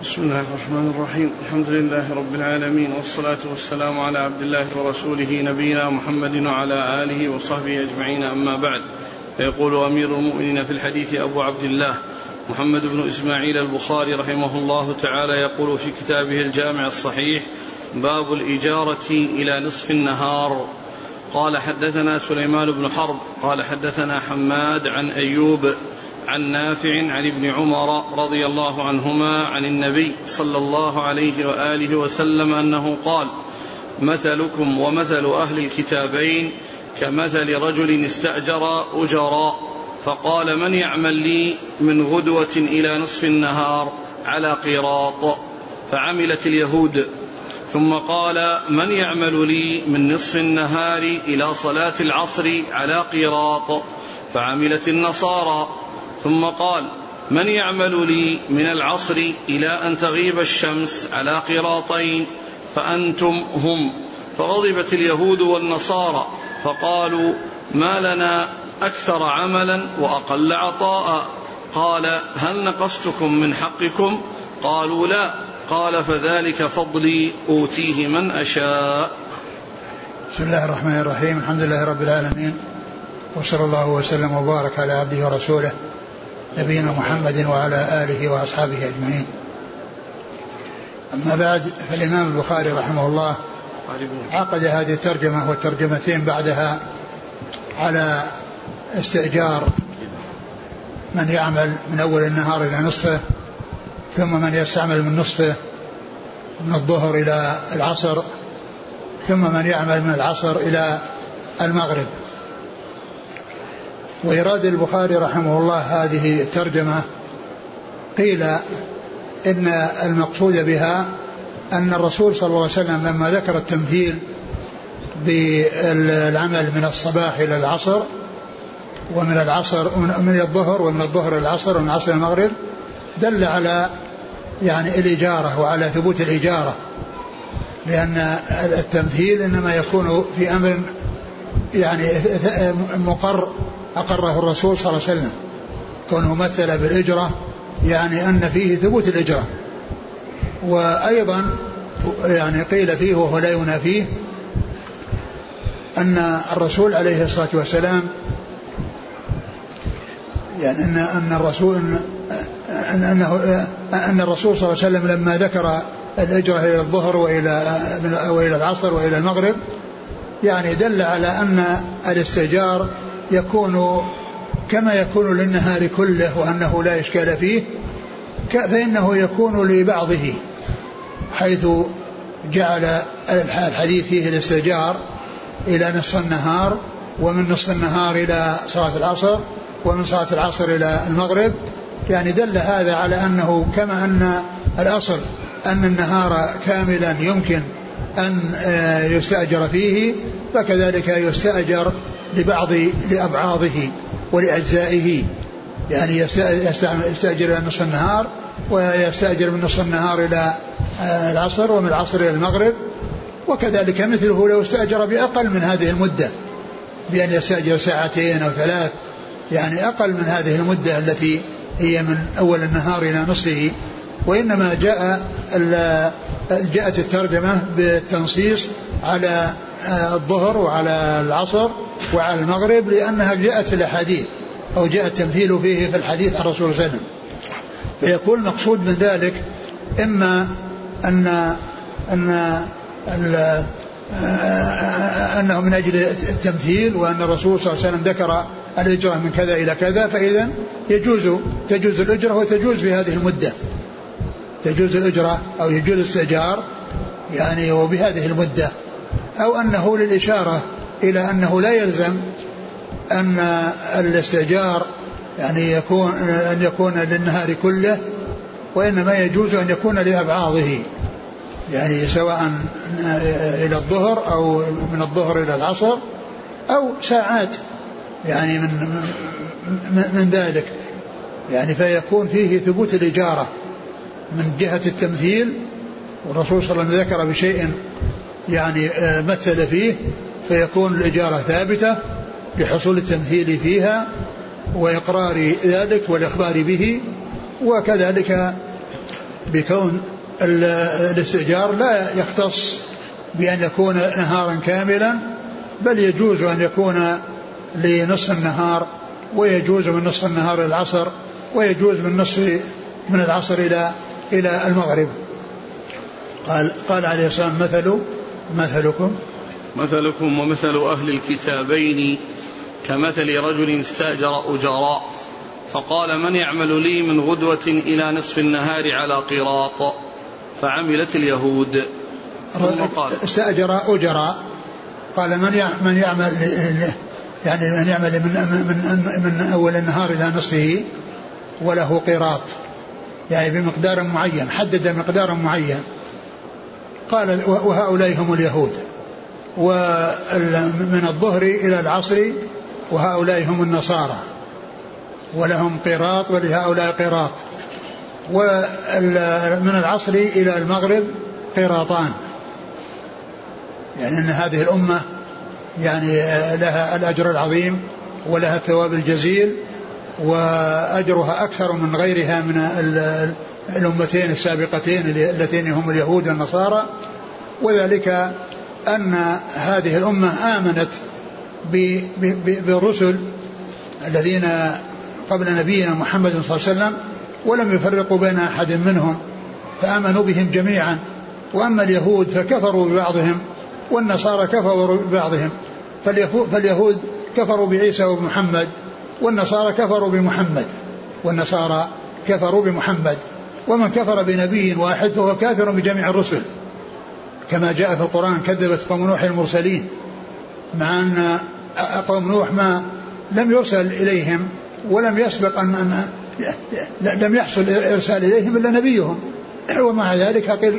بسم الله الرحمن الرحيم. الحمد لله رب العالمين والصلاة والسلام على عبد الله ورسوله نبينا محمد وعلى آله وصحبه أجمعين. أما بعد فيقول أمير المؤمنين في الحديث أبو عبد الله محمد بن إسماعيل البخاري رحمه الله تعالى يقول في كتابه الجامع الصحيح باب الإجارة إلى نصف النهار. قال حدثنا سليمان بن حرب قال حدثنا حماد عن أيوب عن نافع عن ابن عمر رضي الله عنهما عن النبي صلى الله عليه وآله وسلم أنه قال مثلكم ومثل أهل الكتابين كمثل رجل استأجر اجراء فقال من يعمل لي من غدوة إلى نصف النهار على قيراط؟ فعملت اليهود. ثم قال من يعمل لي من نصف النهار إلى صلاة العصر على قيراط؟ فعملت النصارى. ثم قال من يعمل لي من العصر إلى أن تغيب الشمس على قراطين فأنتم هم فغضبت اليهود والنصارى فقالوا ما لنا أكثر عملا وأقل عطاء قال هل نقصتكم من حقكم؟ قالوا لا. قال فذلك فضلي أوتيه من أشاء. بسم الله الرحمن الرحيم. الحمد لله رب العالمين وصلى الله وسلم وبارك على عبده ورسوله نبينا محمد وعلى آله وأصحابه أجمعين. أما بعد فالإمام البخاري رحمه الله عقد هذه الترجمة والترجمتين بعدها على استئجار من يعمل من أول النهار إلى نصفه ثم من يستعمل من نصفه من الظهر إلى العصر ثم من يعمل من العصر إلى المغرب. وإيراد البخاري رحمه الله هذه الترجمة قيل إن المقصود بها أن الرسول صلى الله عليه وسلم لما ذكر التمثيل بالعمل من الصباح إلى العصر ومن العصر من الظهر ومن الظهر العصر ومن العصر المغرب دل على يعني الإجارة وعلى ثبوت الإجارة لأن التمثيل إنما يكون في أمر يعني مقر أقره الرسول صلى الله عليه وسلم. كونه مثل بالإجرة يعني أن فيه ثبوت الإجرة وأيضا يعني قيل فيه وهو لا ينافيه أن الرسول عليه الصلاة والسلام يعني أن أن الرسول أن أنه أن الرسول صلى الله عليه وسلم لما ذكر الهجرة إلى الظهر وإلى وإلى العصر وإلى المغرب يعني دل على أن الاستئجار يكون كما يكون للنهار كله وأنه لا إشكال فيه فإنه يكون لبعضه حيث جعل الحديث فيه الاستئجار إلى نصف النهار ومن نصف النهار إلى صلاة العصر ومن صلاة العصر إلى المغرب. يعني دل هذا على أنه كما أن الأصل أن النهار كاملا يمكن أن آه، يستأجر فيه فكذلك يستأجر لبعض لأبعاضه ولأجزائه. يعني يستأجر إلى نصف النهار ويستأجر من نصف النهار إلى آه، العصر ومن العصر إلى المغرب. وكذلك مثله لو استأجر بأقل من هذه المدة بأن يستأجر ساعتين أو ثلاث. يعني أقل من هذه المدة التي هي من أول النهار إلى نصفه. وإنما جاء جاءت الترجمة بالتنصيص على آه، الظهر وعلى العصر. وعلى المغرب لأنها جاءت في الأحاديث أو جاء التمثيل فيه في الحديث عن الرسول صلى الله عليه وسلم. فيكون المقصود من ذلك إما أن أن أنه من أجل التمثيل وأن الرسول صلى الله عليه وسلم ذكر الهجرة من كذا إلى كذا فإذا يجوز تجوز الأجرة وتجوز في هذه المدة. تجوز الأجرة أو يجوز الاستئجار يعني وبهذه المدة. أو أنه للإشارة إلى أنه لا يلزم أن الاستئجار يعني يكون أن يكون للنهار كله وإنما يجوز أن يكون لأبعاضه يعني سواء إلى الظهر أو من الظهر إلى العصر أو ساعات يعني من من ذلك. يعني فيكون فيه ثبوت الإجارة من جهة التمثيل والرسول صلى الله عليه وسلم ذكر بشيء يعني آه، مثل فيه فيكون الإجارة ثابتة لحصول التمثيل فيها وإقرار ذلك والإخبار به وكذلك بكون الاستئجار لا يختص بأن يكون نهارا كاملا بل يجوز أن يكون لنصف النهار ويجوز من نصف النهار إلى العصر ويجوز من نصف من العصر إلى إلى المغرب. قال قال عليه الصلاة والسلام مثل مثلكم. مثلكم ومثل أهل الكتابين كمثل رجل استأجر أجراء فقال من يعمل لي من غدوة إلى نصف النهار على قراط؟ فعملت اليهود. ثم قال استأجر أجراء قال من من يعمل يعني من يعمل من من من أول النهار إلى نصفه وله قراط. يعني بمقدار معين حدد مقدارا معين. قال وهؤلاء هم اليهود. ومن الظهر إلى العصر وهؤلاء هم النصارى. ولهم قراط ولهؤلاء قراط ومن العصر إلى المغرب قراطان يعني أن هذه الأمة يعني لها الأجر العظيم ولها الثواب الجزيل وأجرها أكثر من غيرها من الأمتين السابقتين اللتين هم اليهود والنصارى. وذلك أن هذه الأمة آمنت بالرسل الذين قبل نبينا محمد صلى الله عليه وسلم ولم يفرقوا بين أحد منهم فآمنوا بهم جميعا. وأما اليهود فكفروا ببعضهم والنصارى كفروا ببعضهم. فاليهود كفروا بعيسى ومحمد والنصارى كفروا بمحمد والنصارى كفروا بمحمد. ومن كفر بنبي واحد فهو كافر بجميع الرسل. كما جاء في القرآن كذبت قوم نوح المرسلين مع أن قوم نوح ما لم يرسل إليهم ولم يسبق أن, أن لم يحصل إرسال إليهم إلا نبيهم. ومع ذلك قيل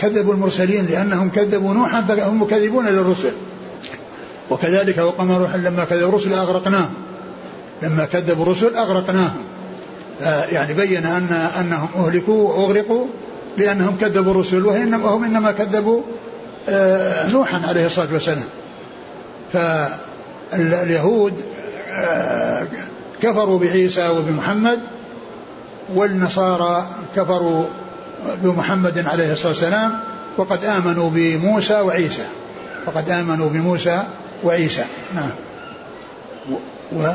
كذبوا المرسلين لأنهم كذبوا نوحا فهم مكذبون للرسل. وكذلك وقام نوح لما كذب الرسل أغرقناهم. لما كذبوا الرسل أغرقناهم. يعني بين أن أنهم أهلكوا وأغرقوا. لأنهم كذبوا الرسل وإنما هم إنما كذبوا آه، نوحا عليه الصلاة والسلام. فاليهود آه، كفروا بعيسى وبمحمد والنصارى كفروا بمحمد عليه الصلاة والسلام وقد آمنوا بموسى وعيسى. وقد آمنوا بموسى وعيسى. نعم. و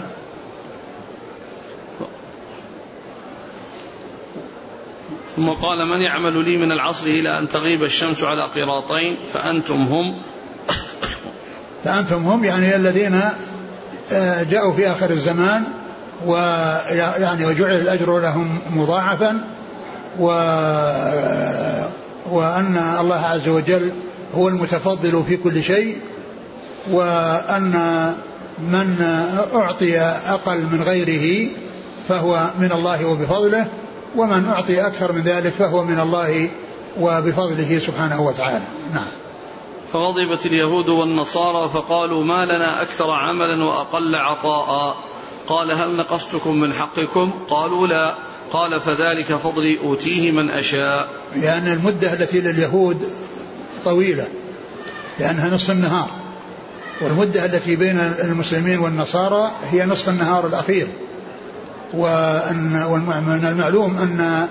ثم قال من يعمل لي من العصر إلى أن تغيب الشمس على قراطين فأنتم هم؟ فأنتم هم يعني الذين آه، جاءوا في آخر الزمان ويعني وجعل الأجر لهم مضاعفا و وأن الله عز وجل هو المتفضل في كل شيء وأن من أعطي أقل من غيره فهو من الله وبفضله. ومن أعطي أكثر من ذلك فهو من الله وبفضله سبحانه وتعالى. نعم. فغضبت اليهود والنصارى فقالوا ما لنا أكثر عملا وأقل عطاء. قال هل نقصتكم من حقكم؟ قالوا لا. قال فذلك فضلي أوتيه من أشاء. لأن المدة التي لليهود طويلة لأنها نصف النهار. والمدة التي بين المسلمين والنصارى هي نصف النهار الأخير. وأن ومن المعلوم أن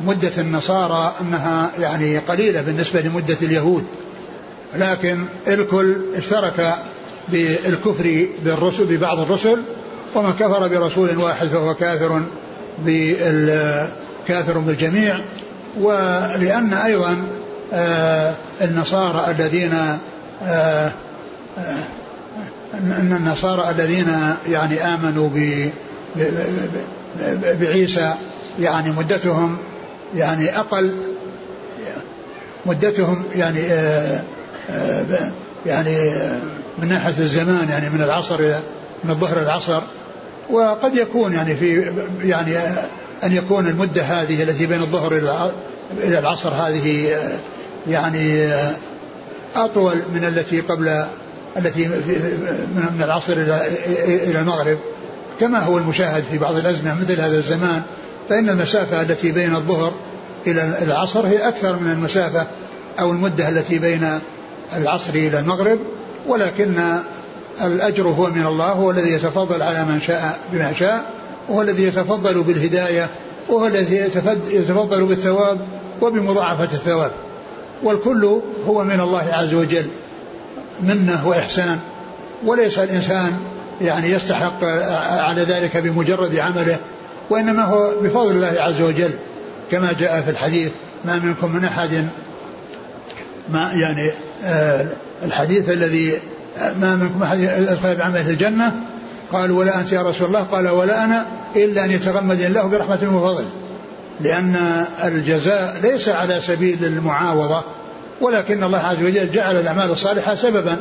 مدة النصارى أنها يعني قليلة بالنسبة لمدة اليهود. لكن الكل اشترك بالكفر بالرسل ببعض الرسل ومن كفر برسول واحد فهو كافر كافر بالجميع. ولأن أيضا آه، النصارى الذين آه، آه، أن النصارى الذين يعني آمنوا بعيسى يعني مدتهم يعني أقل مدتهم يعني يعني من ناحية الزمان يعني من العصر إلى من الظهر العصر. وقد يكون يعني في يعني أن يكون المدة هذه التي بين الظهر إلى العصر هذه يعني أطول من التي قبل التي من العصر إلى إلى المغرب. كما هو المشاهد في بعض الأزمنة مثل هذا الزمان فإن المسافة التي بين الظهر إلى العصر هي أكثر من المسافة أو المدة التي بين العصر إلى المغرب ولكن الأجر هو من الله هو الذي يتفضل على من شاء بما شاء وهو الذي يتفضل بالهداية وهو الذي يتفضل بالثواب وبمضاعفة الثواب. والكل هو من الله عز وجل منة وإحسان وليس الإنسان يعني يستحق على ذلك بمجرد عمله وإنما هو بفضل الله عز وجل كما جاء في الحديث ما منكم من أحد ما يعني آه الحديث الذي ما منكم أحد يدخل بعمله الجنة؟ قال ولا أنت يا رسول الله؟ قال ولا أنا إلا أن يتغمد الله برحمة وفضل لأن الجزاء ليس على سبيل المعاوضة ولكن الله عز وجل جعل الأعمال الصالحة سببا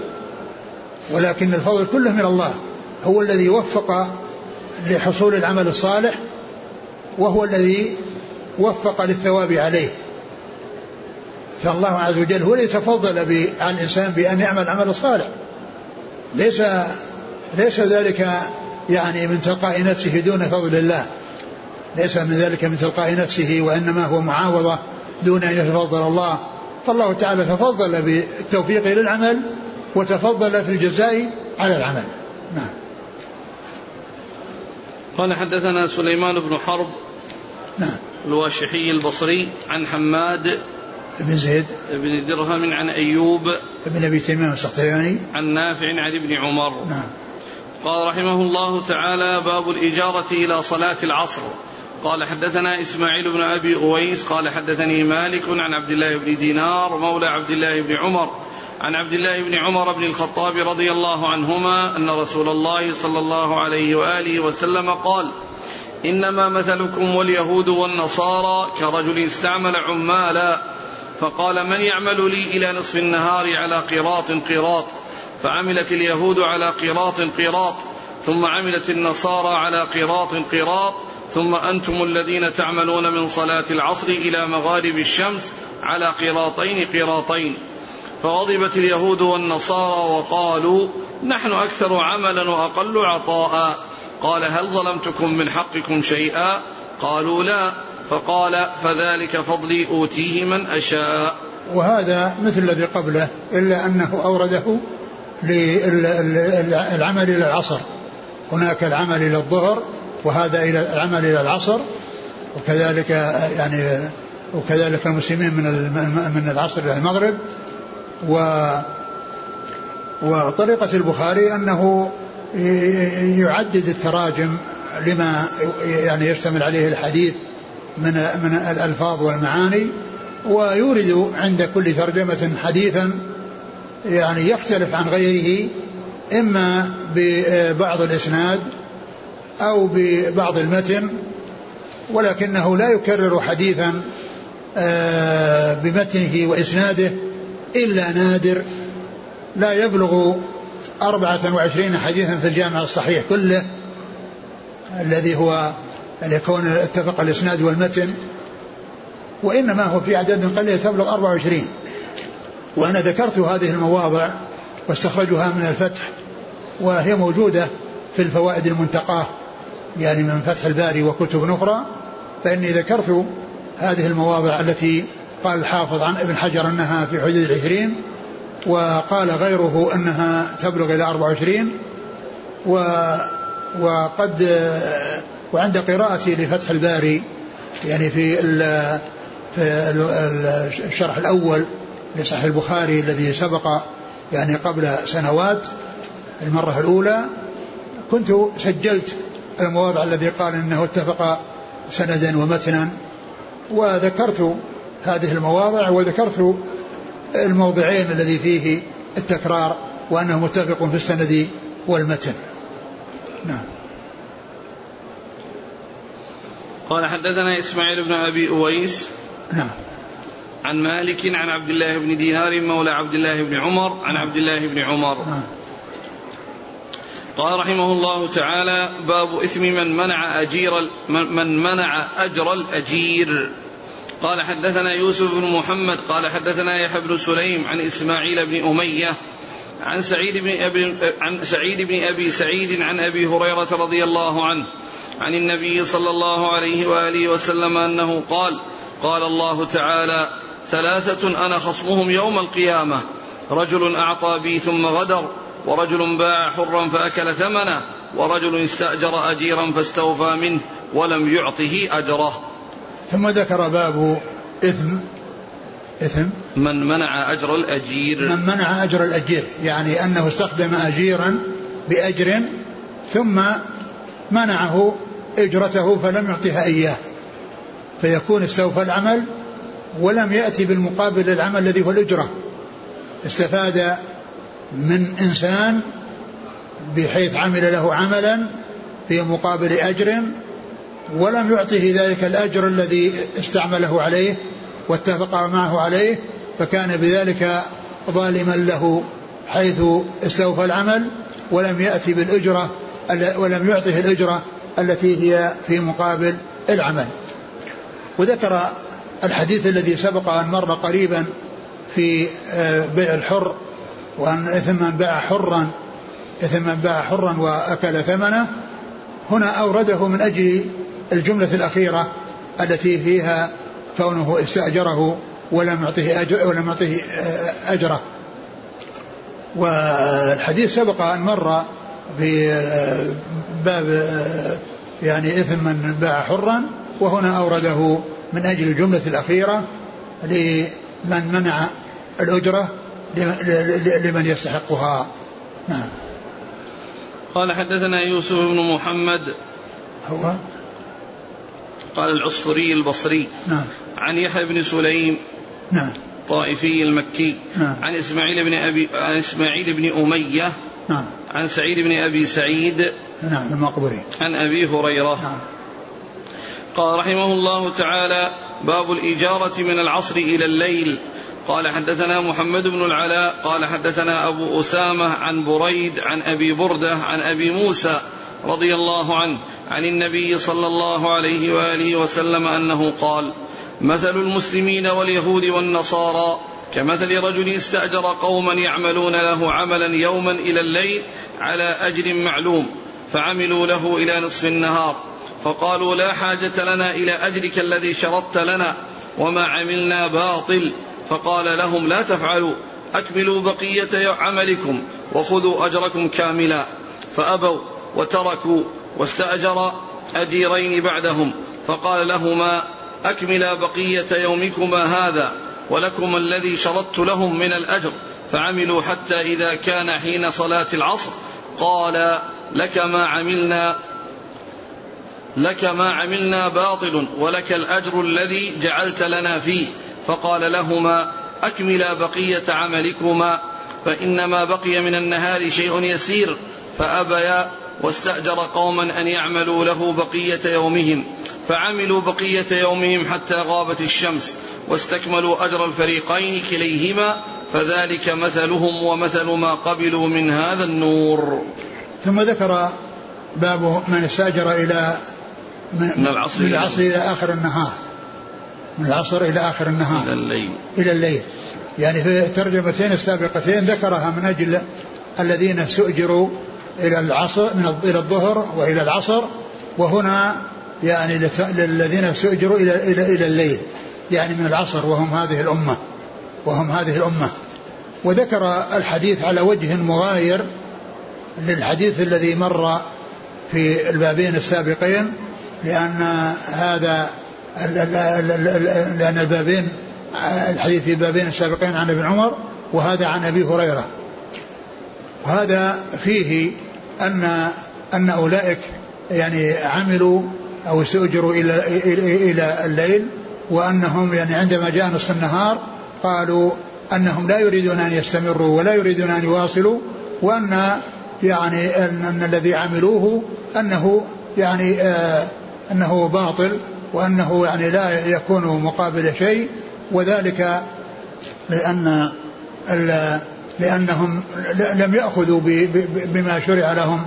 ولكن الفضل كله من الله. هو الذي وفق لحصول العمل الصالح وهو الذي وفق للثواب عليه. فالله عز وجل هو الذي تفضل على الإنسان بأن يعمل العمل الصالح ليس ليس ذلك يعني من تلقاء نفسه دون فضل الله. ليس من ذلك من تلقاء نفسه وإنما هو معاوضة دون أن يتفضل الله. فالله تعالى تفضل بالتوفيق للعمل وتفضل في الجزاء على العمل. نعم. قال حدثنا سليمان بن حرب نعم. الواشحي البصري عن حماد بن زيد. بن درهم عن أيوب بن أبي تيمية السختياني. عن نافع عن ابن عمر. نعم. قال رحمه الله تعالى باب الإجارة إلى صلاة العصر. قال حدثنا إسماعيل بن أبي أويس قال حدثني مالك عن عبد الله بن دينار مولى عبد الله بن عمر. عن عبد الله بن عمر بن الخطاب رضي الله عنهما أن رسول الله صلى الله عليه وآله وسلم قال إنما مثلكم واليهود والنصارى كرجل استعمل عمالا فقال من يعمل لي إلى نصف النهار على قراط قراط فعملت اليهود على قراط قراط ثم عملت النصارى على قراط قراط ثم أنتم الذين تعملون من صلاة العصر إلى مغارب الشمس على قراطين قراطين. فغضبت اليهود والنصارى وقالوا نحن أكثر عملا وأقل عطاء. قال هل ظلمتكم من حقكم شيئا؟ قالوا لا. فقال فذلك فضلي أوتيه من أشاء. وهذا مثل الذي قبله إلا أنه أورده للعمل إلى العصر. هناك العمل إلى الظهر وهذا إلى العمل إلى العصر. وكذلك يعني وكذلك المسلمين من من العصر إلى المغرب. و وطريقة البخاري أنه يعدد التراجم لما يعني يشتمل عليه الحديث من من الألفاظ والمعاني ويورد عند كل ترجمة حديثا يعني يختلف عن غيره إما ببعض الإسناد أو ببعض المتن ولكنه لا يكرر حديثا آه، بمتنه وإسناده. إلا نادر لا يبلغ أربعة وعشرين حديثا في الجامع الصحيح كله الذي هو يكون اتفق الإسناد والمتن وإنما هو في أعداد قليلة تبلغ 24 وأنا ذكرت هذه المواضع واستخرجها من الفتح وهي موجودة في الفوائد المنتقاة يعني من فتح الباري وكتب أخرى فإني ذكرت هذه المواضع التي قال الحافظ عن ابن حجر أنها في حدود العشرين وقال غيره أنها تبلغ إلى أربع وعشرين و وقد وعند قراءتي لفتح الباري يعني في في الشرح الأول لصحيح البخاري الذي سبق يعني قبل سنوات المرة الأولى كنت سجلت المواضع الذي قال إنه اتفق سندا ومتنا وذكرت هذه المواضع وذكرت الموضعين الذي فيه التكرار وأنه متفق في السند والمتن. نعم. قال حدثنا إسماعيل بن أبي أويس نعم. عن مالك عن عبد الله بن دينار مولى عبد الله بن عمر عن عبد الله بن عمر. نعم. قال رحمه الله تعالى باب إثم من منع أجير من منع أجر الأجير. قال حدثنا يوسف بن محمد قال حدثنا يحيى بن سليم عن إسماعيل بن أمية عن سعيد بن أبي عن سعيد بن أبي سعيد عن أبي هريرة رضي الله عنه عن النبي صلى الله عليه وآله وسلم أنه قال قال الله تعالى ثلاثة أنا خصمهم يوم القيامة رجل أعطى بي ثم غدر ورجل باع حرا فأكل ثمنه ورجل استأجر أجيرا فاستوفى منه ولم يعطه أجره. ثم ذكر باب إثم. إثم. من منع أجر الأجير. من منع أجر الأجير يعني أنه استخدم أجيرا بأجر ثم منعه إجرته فلم يعطها إياه. فيكون استوفى العمل ولم يأتي بالمقابل للعمل الذي هو الأجرة. استفاد من إنسان بحيث عمل له عملا في مقابل أجر ولم يعطه ذلك الأجر الذي استعمله عليه واتفق معه عليه فكان بذلك ظالما له حيث استوفى العمل ولم يأتي بالأجرة ولم يعطه الأجرة التي هي في مقابل العمل. وذكر الحديث الذي سبق أن مر قريبا في آه، بيع الحر وأن إثم من باع حرا إثم من باع حرا وأكل ثمنه. هنا أورده من أجل الجملة الأخيرة التي فيها كونه استأجره ولم يعطه أجر ولم يعطه آه، أجره. والحديث سبق أن مر في آه، باب يعني إثم من باع حرا وهنا أورده من أجل الجملة الأخيرة لمن منع الأجرة لمن يستحقها. نعم. قال حدثنا يوسف بن محمد. هو؟ قال العصفري البصري. نعم. عن يحيى بن سليم نعم. الطائفي المكي. نعم. عن إسماعيل بن أبي عن إسماعيل بن أمية. نعم. عن سعيد بن أبي سعيد. نعم المقبري عن أبي هريرة. نعم. قال رحمه الله تعالى باب الإجارة من العصر إلى الليل. قال حدثنا محمد بن العلاء قال حدثنا أبو أسامة عن بريد عن أبي بردة عن أبي موسى. رضي الله عنه عن النبي صلى الله عليه وآله وسلم أنه قال مثل المسلمين واليهود والنصارى كمثل رجل استأجر قوما يعملون له عملا يوما إلى الليل على أجر معلوم فعملوا له إلى نصف النهار فقالوا لا حاجة لنا إلى أجرك الذي شرطت لنا وما عملنا باطل فقال لهم لا تفعلوا أكملوا بقية عملكم وخذوا أجركم كاملا فأبوا. وتركوا واستأجر أجيرين بعدهم فقال لهما أكملا بقية يومكما هذا ولكم الذي شرطت لهم من الأجر فعملوا حتى إذا كان حين صلاة العصر. قال لك ما عملنا لك ما عملنا باطل ولك الأجر الذي جعلت لنا فيه. فقال لهما أكملا بقية عملكما فإنما بقي من النهار شيء يسير فأبيا واستأجر قوما أن يعملوا له بقية يومهم فعملوا بقية يومهم حتى غابت الشمس واستكملوا أجر الفريقين كليهما فذلك مثلهم ومثل ما قبلوا من هذا النور. ثم ذكر باب من استأجر إلى من, من العصر, من العصر إلى آخر النهار. من العصر إلى آخر النهار. إلى الليل. إلى الليل. يعني في الترجمتين السابقتين ذكرها من أجل الذين استؤجروا إلى العصر من إلى الظهر وإلى العصر وهنا يعني للذين استؤجروا إلى إلى إلى الليل يعني من العصر وهم هذه الأمة وهم هذه الأمة. وذكر الحديث على وجه مغاير للحديث الذي مر في البابين السابقين لأن هذا لأن البابين الحديث في البابين السابقين عن ابن عمر وهذا عن أبي هريرة. وهذا فيه أن أن أولئك يعني عملوا أو استؤجروا إلى إلى الليل وأنهم يعني عندما جاء نصف النهار قالوا أنهم لا يريدون أن يستمروا ولا يريدون أن يواصلوا وأن يعني أن الذي عملوه أنه يعني آه أنه باطل وأنه يعني لا يكون مقابل شيء وذلك لأن لأنهم لم يأخذوا بما شرع لهم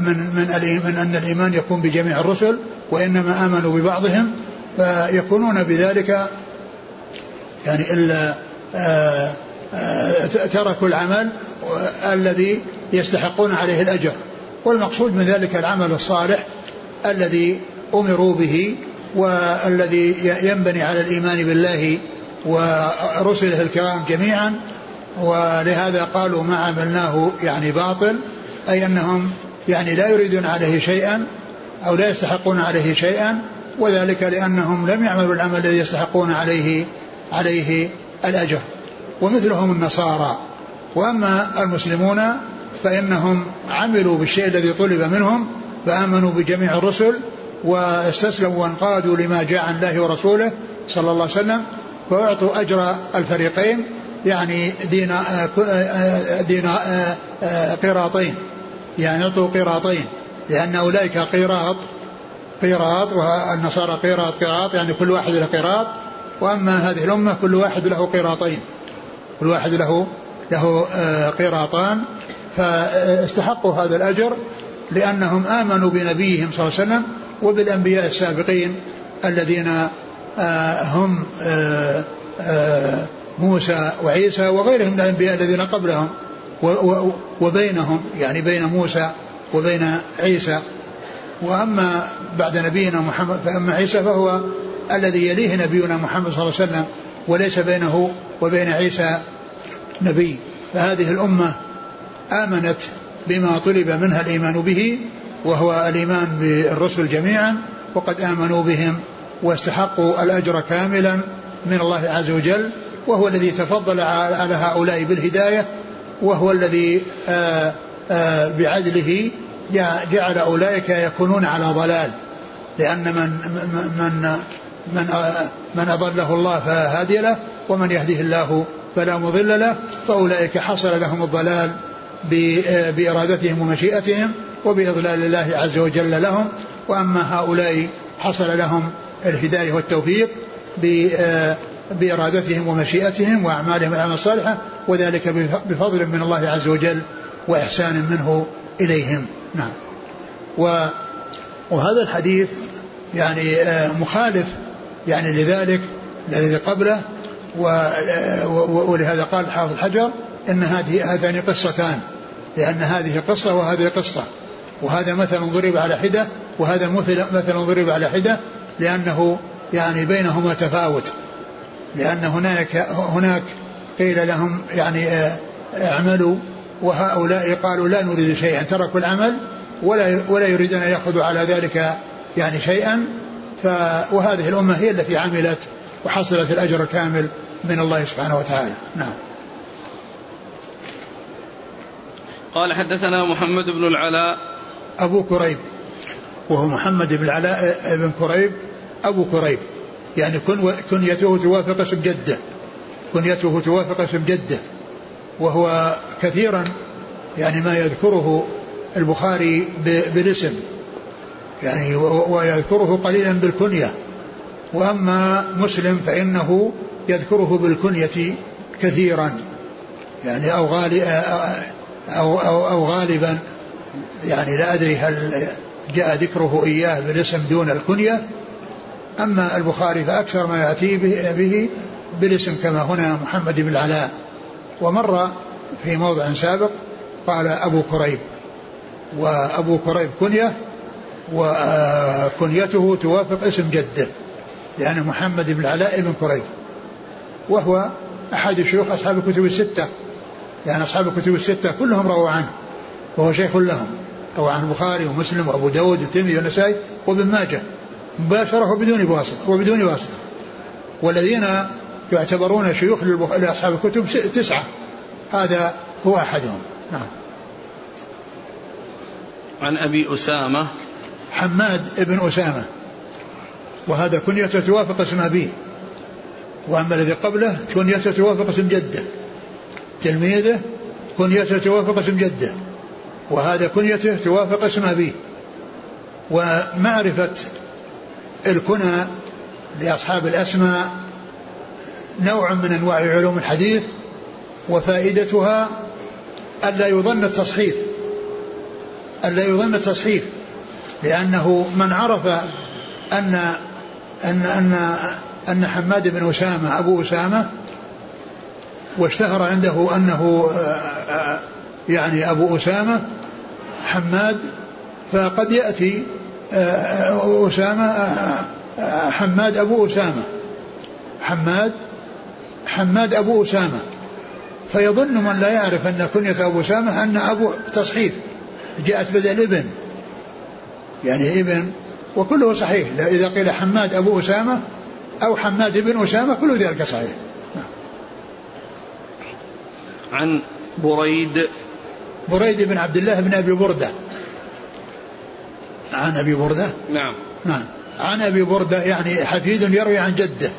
من من من أن الإيمان يكون بجميع الرسل وإنما آمنوا ببعضهم فيكونون بذلك يعني إلا آه، آه، تركوا العمل الذي يستحقون عليه الأجر. والمقصود من ذلك العمل الصالح الذي أمروا به والذي ينبني على الإيمان بالله ورسله الكرام جميعا. ولهذا قالوا ما عملناه يعني باطل أي أنهم يعني لا يريدون عليه شيئا أو لا يستحقون عليه شيئا وذلك لأنهم لم يعملوا العمل الذي يستحقون عليه عليه الأجر. ومثلهم النصارى. وأما المسلمون فإنهم عملوا بالشيء الذي طلب منهم فآمنوا بجميع الرسل واستسلموا وانقادوا لما جاء عن الله ورسوله صلى الله عليه وسلم فأعطوا أجر الفريقين يعني دين دين قيراطين يعني أعطوا قيراطين لأن أولئك قيراط قيراط والنصارى قيراط قيراط. يعني كل واحد له قيراط. وأما هذه الأمة كل واحد له قيراطين. كل واحد له له آه، قيراطان. فاستحقوا هذا الأجر لأنهم آمنوا بنبيهم صلى الله عليه وسلم وبالأنبياء السابقين الذين آه، هم آه، موسى وعيسى وغيرهم من الأنبياء الذين قبلهم وبينهم يعني بين موسى وبين عيسى. وأما بعد نبينا محمد فأما عيسى فهو الذي يليه نبينا محمد صلى الله عليه وسلم وليس بينه وبين عيسى نبي. فهذه الأمة آمنت بما طلب منها الإيمان به وهو الإيمان بالرسل جميعا وقد آمنوا بهم واستحقوا الأجر كاملا من الله عز وجل. وهو الذي تفضل على هؤلاء بالهداية وهو الذي آآ آآ بعدله جعل أولئك يكونون على ضلال. لأن من من من من أضله الله فلا هادي له ومن يهده الله فلا مضل له فأولئك حصل لهم الضلال بإرادتهم ومشيئتهم وبإضلال الله عز وجل لهم. وأما هؤلاء حصل لهم الهداية والتوفيق بإرادتهم ومشيئتهم وأعمالهم الأعمال الصالحة وذلك بفضل من الله عز وجل وإحسان منه إليهم. نعم. وهذا الحديث يعني آه، مخالف يعني لذلك الذي قبله ولهذا قال الحافظ حجر إن هذه هاتان قصتان لأن هذه قصة وهذه قصة. وهذا مثل ضرب على حدة وهذا مثل مثل ضرب على حدة لأنه يعني بينهما تفاوت. لأن هناك هناك قيل لهم يعني آه، اعملوا وهؤلاء قالوا لا نريد شيئا تركوا العمل ولا ولا يريدون أن يأخذوا على ذلك يعني شيئا. ف وهذه الأمة هي التي عملت وحصلت الأجر الكامل من الله سبحانه وتعالى. نعم. قال حدثنا محمد بن العلاء. أبو كريب وهو محمد بن العلاء بن كريب أبو كريب. يعني كنيته توافق اسم جده كنيته توافق اسم جده وهو كثيرا يعني ما يذكره البخاري بالاسم. يعني ويذكره قليلا بالكنية. وأما مسلم فإنه يذكره بالكنية كثيرا. يعني أو, غالي أو, أو, أو غالبا. يعني لا أدري هل جاء ذكره إياه بالاسم دون الكنية. أما البخاري فأكثر ما يأتي به, بالاسم كما هنا محمد بن العلاء. ومر في موضع سابق قال أبو كريب. وأبو كريب كنية وكنيته توافق اسم جده لأن محمد بن العلاء بن كريب. وهو أحد شيوخ أصحاب الكتب الستة. لأن أصحاب الكتب الستة كلهم رووا عنه وهو شيخ لهم. روى عن البخاري ومسلم وأبو داود والترمذي والنسائي وابن ماجه. مباشرة وبدون واسطة وبدون واسطة. والذين يعتبرون شيوخ لأصحاب الكتب تسعة. هذا هو أحدهم. نعم. عن أبي أسامة. حماد بن أسامة. وهذا كنيته توافق اسم أبيه. وأما الذي قبله كنيته توافق اسم جده. تلميذه كنيته توافق اسم جده. وهذا كنيته توافق اسم أبيه. ومعرفة الكنى لأصحاب الأسماء نوع من أنواع علوم الحديث وفائدتها ألا يظن التصحيف ألا يظن التصحيف لأنه من عرف أن أن أن أن حماد بن أسامة أبو أسامة واشتهر عنده أنه يعني أبو أسامة حماد فقد يأتي أسامة حماد أبو أسامة. حماد حماد أبو أسامة. فيظن من لا يعرف أن كنية أبو أسامة أن أبو تصحيف. جاءت بدل ابن. يعني ابن وكله صحيح. إذا قيل حماد أبو أسامة أو حماد بن أسامة كل ذلك صحيح. عن بريد. بريد بن عبد الله بن أبي بردة. عن أبي بردة؟ نعم. نعم. عن أبي بردة يعني حفيد يروي عن جده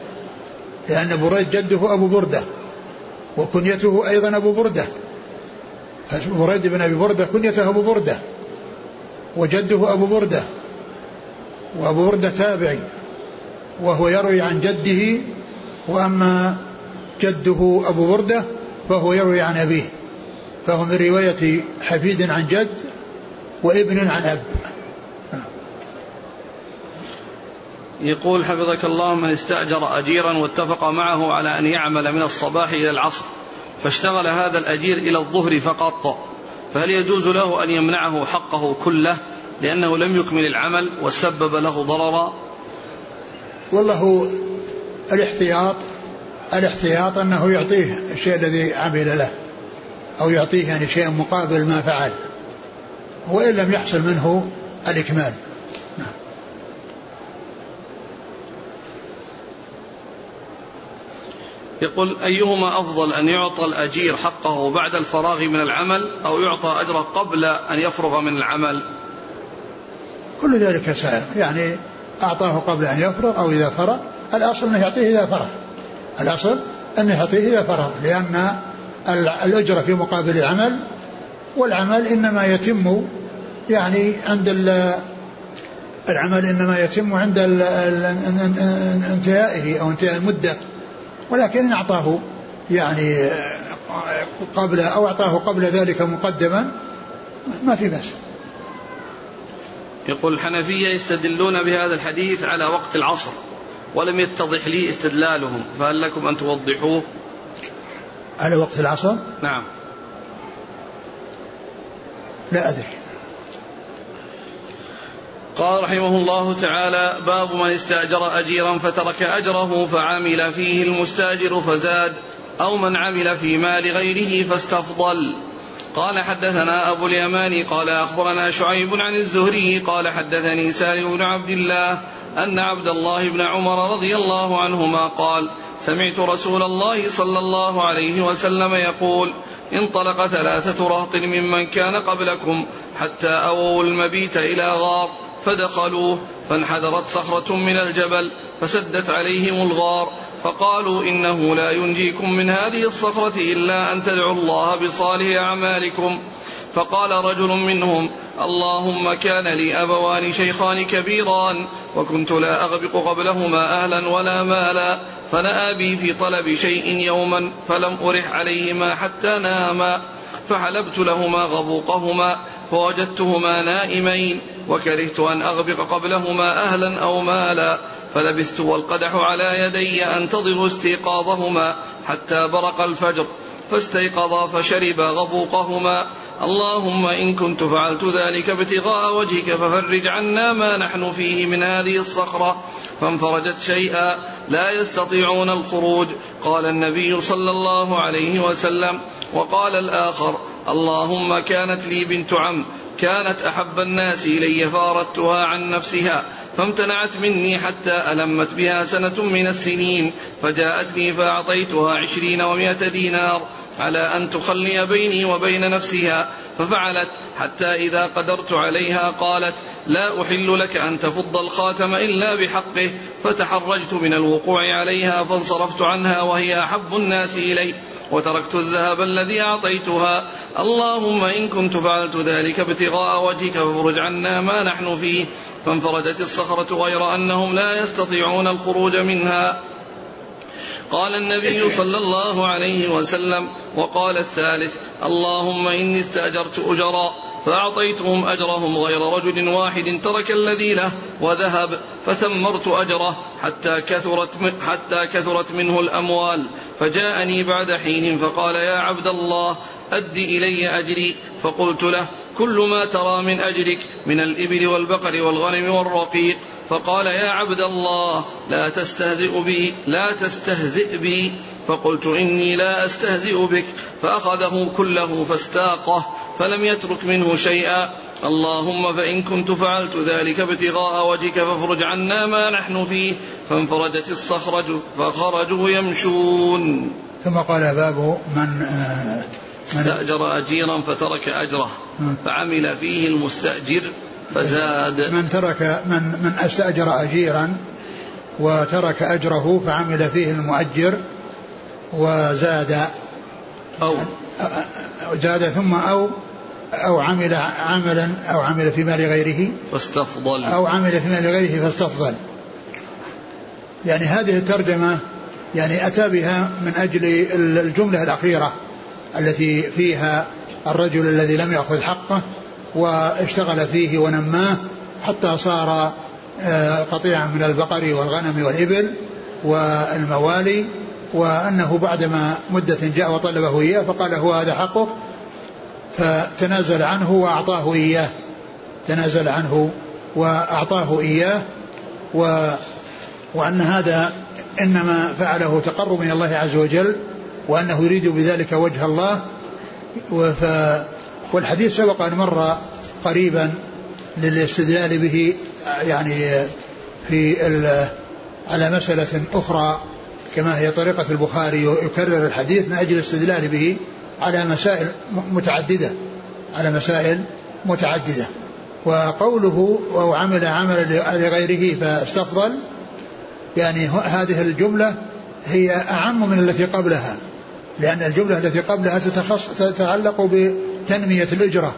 لأن بريد جده أبو بردة وكنيته أيضا أبو بردة. بريد بن أبي بردة كنيته أبو بردة وجده أبو بردة وأبو بردة تابعي وهو يروي عن جده وأما جده أبو بردة فهو يروي عن أبيه. فهو من رواية حفيد عن جد وابن عن أب. يقول حفظك الله من استأجر أجيرا واتفق معه على أن يعمل من الصباح إلى العصر فاشتغل هذا الأجير إلى الظهر فقط. فهل يجوز له أن يمنعه حقه كله لأنه لم يكمل العمل وسبب له ضررا؟ والله الاحتياط الاحتياط أنه يعطيه الشيء الذي عمل له أو يعطيه يعني شيء مقابل ما فعل وإن لم يحصل منه الإكمال. يقول أيهما أفضل أن يعطى الأجير حقه بعد الفراغ من العمل أو يعطى أجره قبل أن يفرغ من العمل؟ كل ذلك سائر يعني أعطاه قبل أن يفرغ أو إذا فرغ. الأصل أنه يعطيه إذا فرغ. الأصل أنه يعطيه إذا فرغ. لأن الأجرة في مقابل العمل والعمل إنما يتم يعني عند العمل إنما يتم عند انتهائه أو انتهاء المدة. ولكن إن أعطاه يعني قبل أو أعطاه قبل ذلك مقدما ما في بأس. يقول الحنفية يستدلون بهذا الحديث على وقت العصر ولم يتضح لي استدلالهم فهل لكم أن توضحوه؟ على وقت العصر؟ نعم. لا أدري. قال رحمه الله تعالى باب من استأجر أجيرا فترك أجره فعمل فيه المستأجر فزاد أو من عمل في مال غيره فاستفضل. قال حدثنا أبو اليمان قال أخبرنا شعيب عن الزهري قال حدثني سالم بن عبد الله أن عبد الله بن عمر رضي الله عنهما قال سمعت رسول الله صلى الله عليه وسلم يقول انطلق ثلاثة رهط ممن كان قبلكم حتى أووا المبيت إلى غار. فدخلوه فانحدرت صخرة من الجبل فسدت عليهم الغار فقالوا إنه لا ينجيكم من هذه الصخرة إلا أن تدعوا الله بصالح أعمالكم. فقال رجل منهم اللهم كان لي أبوان شيخان كبيران وكنت لا أغبق قبلهما أهلا ولا مالا فنأى بي في طلب شيء يوما فلم أرح عليهما حتى ناما. فحلبت لهما غبوقهما فوجدتهما نائمين وكرهت أن أغبق قبلهما أهلا أو مالا فلبثت والقدح على يدي أنتظر استيقاظهما حتى برق الفجر فاستيقظا فشربا غبوقهما اللهم إن كنت فعلت ذلك ابتغاء وجهك ففرج عنا ما نحن فيه من هذه الصخرة فانفرجت شيئا لا يستطيعون الخروج. قال النبي صلى الله عليه وسلم وقال الآخر اللهم كانت لي بنت عم كانت أحب الناس إلي فاردتها عن نفسها فامتنعت مني حتى ألمت بها سنة من السنين فجاءتني فأعطيتها عشرين ومائة دينار على أن تخلي بيني وبين نفسها ففعلت حتى إذا قدرت عليها قالت لا أحل لك أن تفض الخاتم إلا بحقه فتحرجت من الوقوع عليها فانصرفت عنها وهي أحب الناس إلي وتركت الذهب الذي أعطيتها اللهم إن كنت فعلت ذلك ابتغاء وجهك فافرج عنا ما نحن فيه فانفرجت الصخرة غير أنهم لا يستطيعون الخروج منها. قال النبي صلى الله عليه وسلم وقال الثالث اللهم إني استأجرت أجرا فأعطيتهم أجرهم غير رجل واحد ترك الذي له وذهب فثمرت أجره حتى كثرت حتى كثرت منه الأموال. فجاءني بعد حين فقال يا عبد الله أد إلي أجري. فقلت له كل ما ترى من أجرك من الإبل والبقر والغنم والرقيق فقال يا عبد الله لا تستهزئ بي لا تستهزئ بي. فقلت إني لا أستهزئ بك. فأخذه كله فاستاقه فلم يترك منه شيئا. اللهم فإن كنت فعلت ذلك ابتغاء وجهك فافرج عنا ما نحن فيه. فانفردت الصخرة فخرجوا يمشون. ثم قال باب من آه، استأجر أجيرا فترك أجره فعمل فيه المستأجر. فزاد. من ترك من من أستأجر أجيرا وترك أجره فعمل فيه المؤجر وزاد. أو. زاد ثم أو أو عمل عملا أو عمل في مال غيره. فاستفضل. أو عمل في مال غيره فاستفضل. يعني هذه الترجمة يعني أتى بها من أجل الجملة الأخيرة التي فيها الرجل الذي لم يأخذ حقه واشتغل فيه ونماه حتى صار آه، قطيعا من البقر والغنم والإبل والموالي وأنه بعدما مدة جاء وطلبه إياه فقال هو هذا حقك فتنازل عنه وأعطاه إياه تنازل عنه وأعطاه إياه و وأن هذا إنما فعله تقرب من الله عز وجل وأنه يريد بذلك وجه الله والحديث سبق أن مر قريبا للاستدلال به يعني في على مسألة أخرى كما هي طريقة البخاري يكرر الحديث من أجل الاستدلال به على مسائل متعددة على مسائل متعددة. وقوله أو عمل عملا لغيره فاستفضل يعني هذه الجملة هي أعم من التي قبلها. لأن الجملة التي قبلها تتعلق بتنمية الأجرة.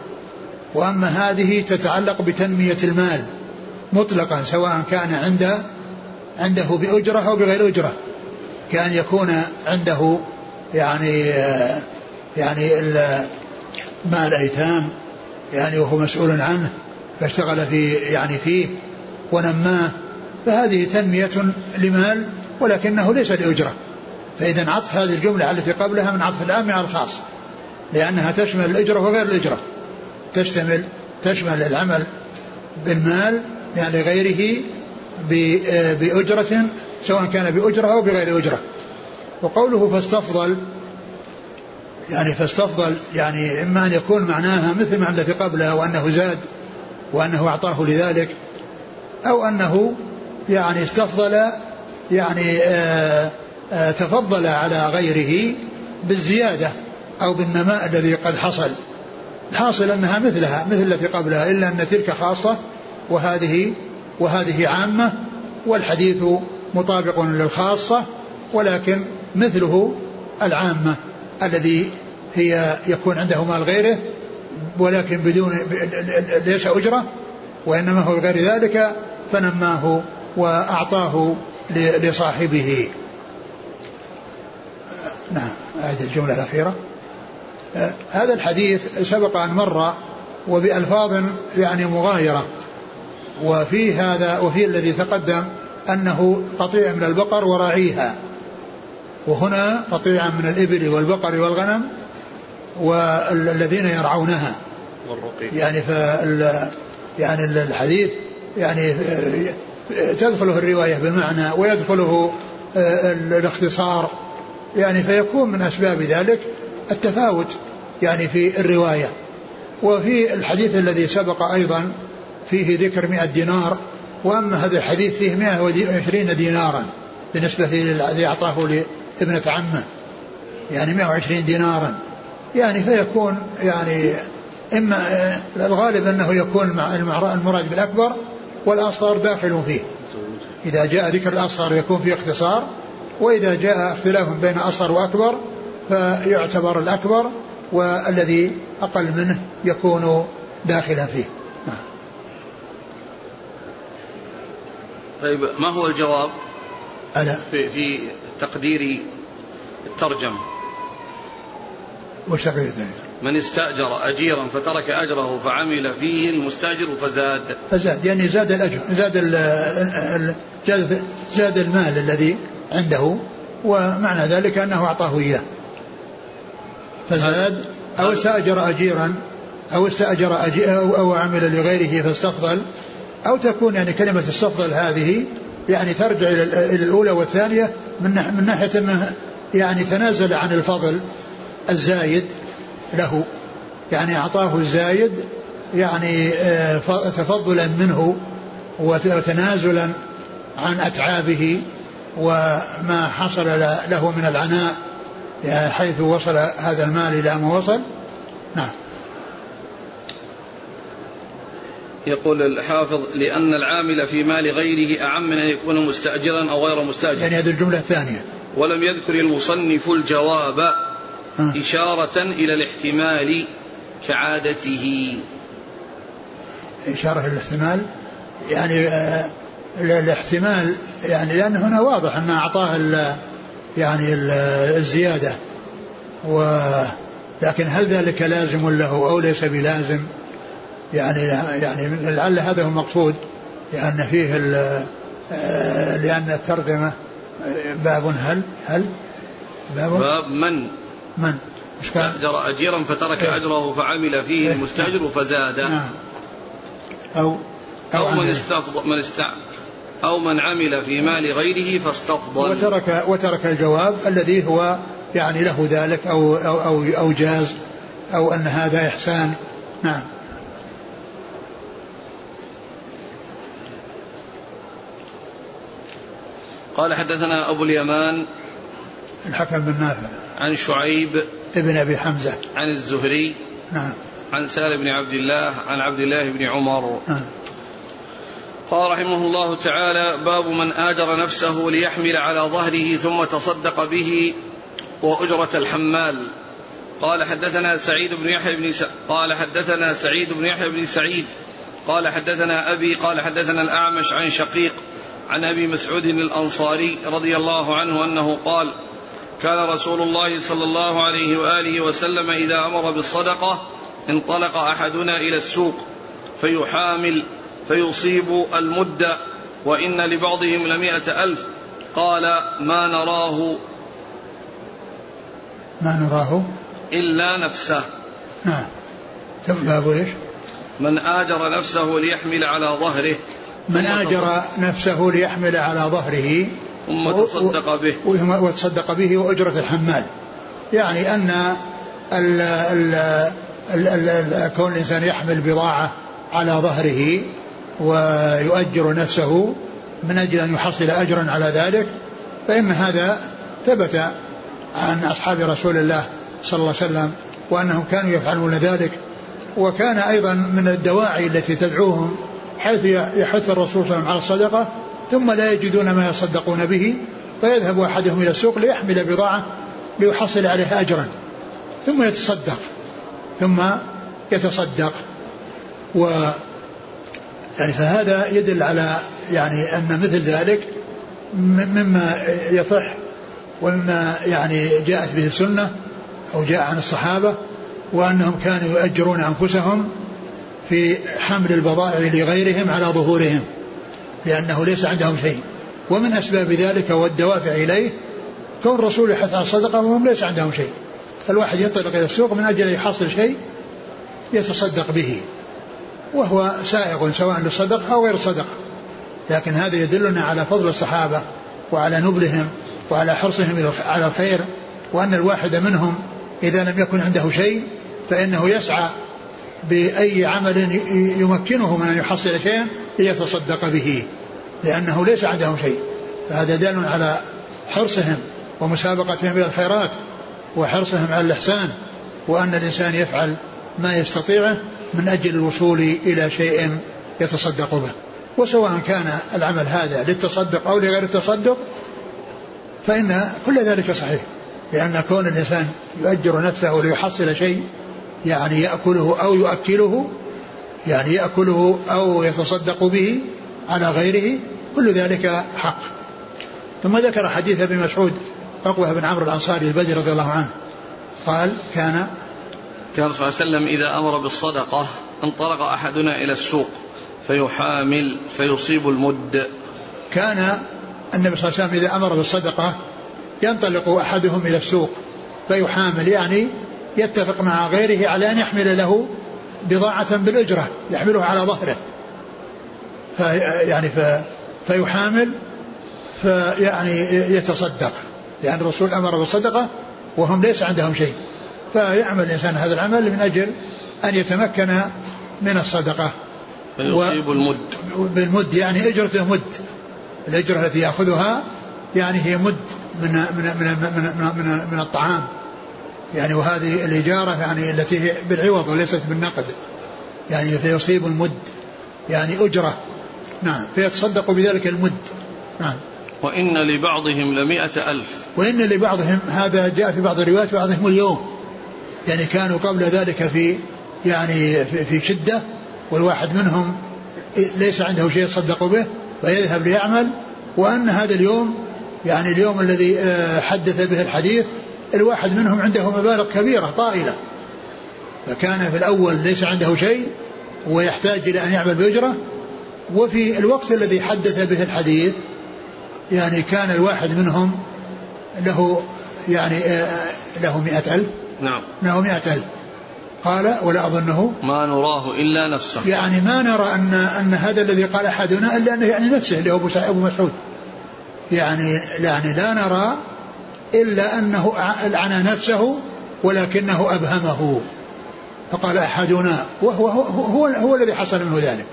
وأما هذه تتعلق بتنمية المال مطلقا سواء كان عنده عنده بأجرة أو بغير أجرة. كأن يكون عنده يعني يعني مال أيتام يعني وهو مسؤول عنه فاشتغل في يعني فيه ونماه. فهذه تنمية لمال ولكنه ليس لأجرة. فإذا عطف هذه الجملة التي قبلها من عطف العام على الخاص لأنها تشمل الأجرة وغير الأجرة. تشتمل تشمل العمل بالمال يعني غيره بأجرة سواء كان بأجرة أو بغير أجرة. وقوله فاستفضل يعني فاستفضل يعني إما أن يكون معناها مثل ما التي قبلها وأنه زاد وأنه أعطاه لذلك أو أنه يعني استفضل يعني آآ تفضل على غيره بالزيادة أو بالنماء الذي قد حصل. الحاصل أنها مثلها مثل التي قبلها إلا أن تلك خاصة وهذه وهذه عامة والحديث مطابق للخاصة ولكن مثله العامة الذي هي يكون عنده مال غيره ولكن بدون ليس أجرة وإنما هو غير ذلك فنماه وأعطاه لصاحبه. نعم أعد الجملة الأخيرة. هذا الحديث سبق أن مر وبألفاظ يعني مغايرة وفي هذا وفي الذي تقدم أنه قطيع من البقر وراعيها وهنا قطيع من الإبل والبقر والغنم والذين يرعونها. يعني فال يعني الحديث يعني تدخله الرواية بمعنى ويدخله آه، الاختصار يعني فيكون من أسباب ذلك التفاوت يعني في الرواية. وفي الحديث الذي سبق أيضا فيه ذكر مئة دينار وأما هذا الحديث فيه مئة وعشرين دينارا بالنسبة للذي أعطاه لابنة عمه يعني مئة وعشرين دينارا. يعني فيكون يعني إما الغالب أنه يكون المراد بالأكبر والأصغر داخل فيه. إذا جاء ذكر الأصغر يكون فيه اختصار وإذا جاء اختلاف بين أصغر وأكبر فيعتبر الأكبر والذي أقل منه يكون داخلا فيه. طيب ما هو الجواب ألا. في, في تقدير الترجمة؟ وش تقدير من استأجر أجيرا فترك أجره فعمل فيه المستأجر فزاد. فزاد يعني زاد الأجر زاد ال زاد, زاد المال الذي عنده ومعنى ذلك أنه أعطاه إياه. فزاد أو استأجر أجيرا أو استأجر أو, أو عمل لغيره فاستفضل أو تكون يعني كلمة استفضل هذه يعني ترجع إلى الأولى والثانية من من ناحية أنه يعني تنازل عن الفضل الزايد. له. يعني أعطاه الزايد يعني آه، تفضلا منه وتنازلا عن أتعابه وما حصل له من العناء حيث وصل هذا المال إلى ما وصل. نعم. يقول الحافظ لأن العامل في مال غيره أعم من أن يكون مستأجرا أو غير مستأجر. يعني هذه الجملة الثانية. ولم يذكر المصنف الجواب. إشارة إلى الاحتمال كعادته. إشارة إلى الاحتمال؟ يعني آه الاحتمال يعني لأن هنا واضح أن أعطاه يعني الزيادة. و لكن هل ذلك لازم له أو ليس بلازم؟ يعني يعني لعل هذا هو المقصود. لأن فيه آه، لأن الترجمة باب هل هل؟ باب, باب من؟ من؟ استأجر أجيرا فترك إيه؟ أجره فعمل فيه إيه؟ المستأجر فزاد. نعم. أو أو, أو من استفضل من استع أو من عمل في مال غيره فاستفضل. وترك وترك الجواب الذي هو يعني له ذلك أو أو أو, أو جاز أو أن هذا إحسان. نعم. قال حدثنا أبو اليمان. الحكم بن نافع. عن شعيب ابن أبي حمزة. عن الزهري نعم. عن سالم بن عبد الله عن عبد الله بن عمر. نعم. قال رحمه الله تعالى باب من آجر نفسه ليحمل على ظهره ثم تصدق به وأجرة الحمال. قال حدثنا سعيد بن يحيى بن س... قال حدثنا سعيد بن يحيى بن سعيد قال حدثنا أبي قال حدثنا الأعمش عن شقيق عن أبي مسعود الأنصاري رضي الله عنه أنه قال كان رسول الله صلى الله عليه وآله وسلم إذا أمر بالصدقة انطلق أحدنا إلى السوق فيحامل فيصيب المد وإن لبعضهم لمائة ألف. قال ما نراه ما نراه إلا نفسه. نعم. ثم باب إيش؟ من آجر نفسه ليحمل على ظهره. من آجر نفسه ليحمل على ظهره ثم تصدق به. وتصدق به وأجرة الحمال. يعني أن ال ال ال ال كون الإنسان يحمل بضاعة على ظهره ويؤجر نفسه من أجل أن يحصل أجرا على ذلك فإن هذا ثبت عن أصحاب رسول الله صلى الله عليه وسلم وأنهم كانوا يفعلون ذلك. وكان أيضا من الدواعي التي تدعوهم حيث يحث الرسول صلى الله عليه وسلم على الصدقة ثم لا يجدون ما يصدقون به فيذهب أحدهم إلى السوق ليحمل بضاعة ليحصل عليها أجرا. ثم يتصدق ثم يتصدق. و يعني فهذا يدل على يعني أن مثل ذلك مما يصح ومما يعني جاءت به السنة أو جاء عن الصحابة وأنهم كانوا يؤجرون أنفسهم في حمل البضائع لغيرهم على ظهورهم. لأنه ليس عندهم شيء. ومن أسباب ذلك والدوافع إليه كون الرسول يحث على الصدقة وهم ليس عندهم شيء. الواحد ينطلق إلى السوق من أجل أن يحصل شيء يتصدق به. وهو سائغ سواء للصدقة أو غير الصدقة. لكن هذا يدلنا على فضل الصحابة وعلى نبلهم وعلى حرصهم على الخير وأن الواحد منهم إذا لم يكن عنده شيء فإنه يسعى بأي عمل يمكنه من أن يحصل شيئا ليتصدق به لأنه ليس عندهم شيء. فهذا دال على حرصهم ومسابقتهم إلى الخيرات وحرصهم على الإحسان وأن الإنسان يفعل ما يستطيعه من أجل الوصول إلى شيء يتصدق به. وسواء كان العمل هذا للتصدق أو لغير التصدق فإن كل ذلك صحيح لأن كون الإنسان يؤجر نفسه ليحصل شيء يعني يأكله أو يؤكله يعني يأكله أو يتصدق به على غيره كل ذلك حق. ثم ذكر حديث ابن مسعود عقبة بن عمرو الأنصاري البدري رضي الله عنه قال كان كان صلى الله عليه وسلم إذا أمر بالصدقة انطلق أحدنا إلى السوق فيحامل فيصيب المد. كان النبي صلى الله عليه وسلم إذا أمر بالصدقة ينطلق أحدهم إلى السوق فيحامل يعني يتفق مع غيره على أن يحمل له بضاعة بالأجرة يحملها على ظهره. في يعني في فيحامل فيعني يتصدق. لأن الرسول أمر بالصدقة وهم ليس عندهم شيء. فيعمل الإنسان هذا العمل من أجل أن يتمكن من الصدقة. فيصيب و... المد. بالمد يعني أجرته مد الأجرة التي يأخذها يعني هي مد من من من من, من, من, من الطعام. يعني وهذه الإجارة يعني التي هي بالعوض وليست بالنقد. يعني فيصيب المد. يعني أجرة. نعم. فيتصدق بذلك المد. نعم. وإن لبعضهم لمئة ألف. وإن لبعضهم هذا جاء في بعض الروايات بعضهم اليوم يعني كانوا قبل ذلك في يعني في شدة والواحد منهم ليس عنده شيء يتصدق به فيذهب ليعمل. وأن هذا اليوم يعني اليوم الذي آه، حدث به الحديث الواحد منهم عنده مبالغ كبيرة طائلة. فكان في الأول ليس عنده شيء ويحتاج إلى أن يعمل بأجرة وفي الوقت الذي حدث به الحديث يعني كان الواحد منهم له يعني آه، له مئة ألف. نعم. له مئة ألف. قال ولا أظنه. ما نراه إلا نفسه. يعني ما نرى أن أن هذا الذي قال أحدنا إلا أنه يعني نفسه اللي هو أبو مسعود. يعني يعني لا نرى إلا أنه ألعن نفسه ولكنه أبهمه. فقال أحدنا وهو هو, هو, هو الذي حصل منه ذلك.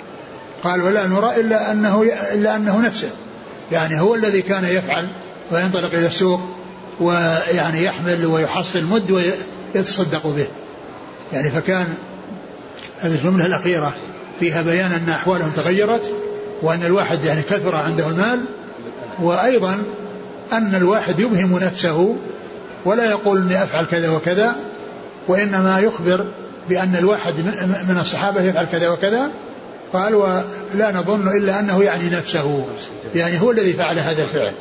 قال ولا نرى إلا أنه إلا أنه نفسه. يعني هو الذي كان يفعل وينطلق إلى السوق ويعني يحمل ويحصل مد ويتصدق به. يعني فكان هذه الجملة الأخيرة فيها بيان أن أحوالهم تغيرت وأن الواحد يعني كثر عنده المال. وأيضا أن الواحد يبهم نفسه ولا يقول أني أفعل كذا وكذا وإنما يخبر بأن الواحد من الصحابة يفعل كذا وكذا. قال ولا نظن إلا أنه يعني نفسه. يعني هو الذي فعل هذا الفعل.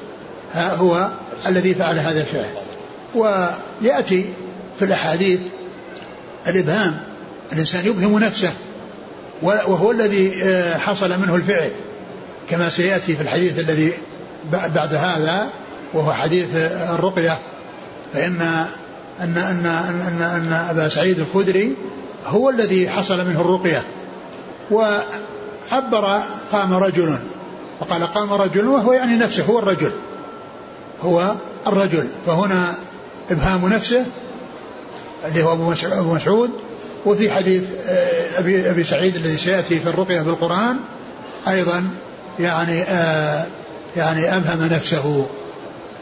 ها هو الذي فعل هذا الفعل. ويأتي في الأحاديث الإبهام. الإنسان يبهم نفسه وهو الذي آه، حصل منه الفعل. كما سيأتي في الحديث الذي بعد هذا وهو حديث الرقية فإن أن أن أن أن أبا سعيد الخدري هو الذي حصل منه الرقية وعبر قام رجل فقال قام رجل وهو يعني نفسه هو الرجل هو الرجل فهنا إبهام نفسه اللي هو أبو مسعود وفي حديث آه، أبي, أبي سعيد الذي سيأتي في الرقية بالقرآن أيضا يعني آه يعني أبهم نفسه.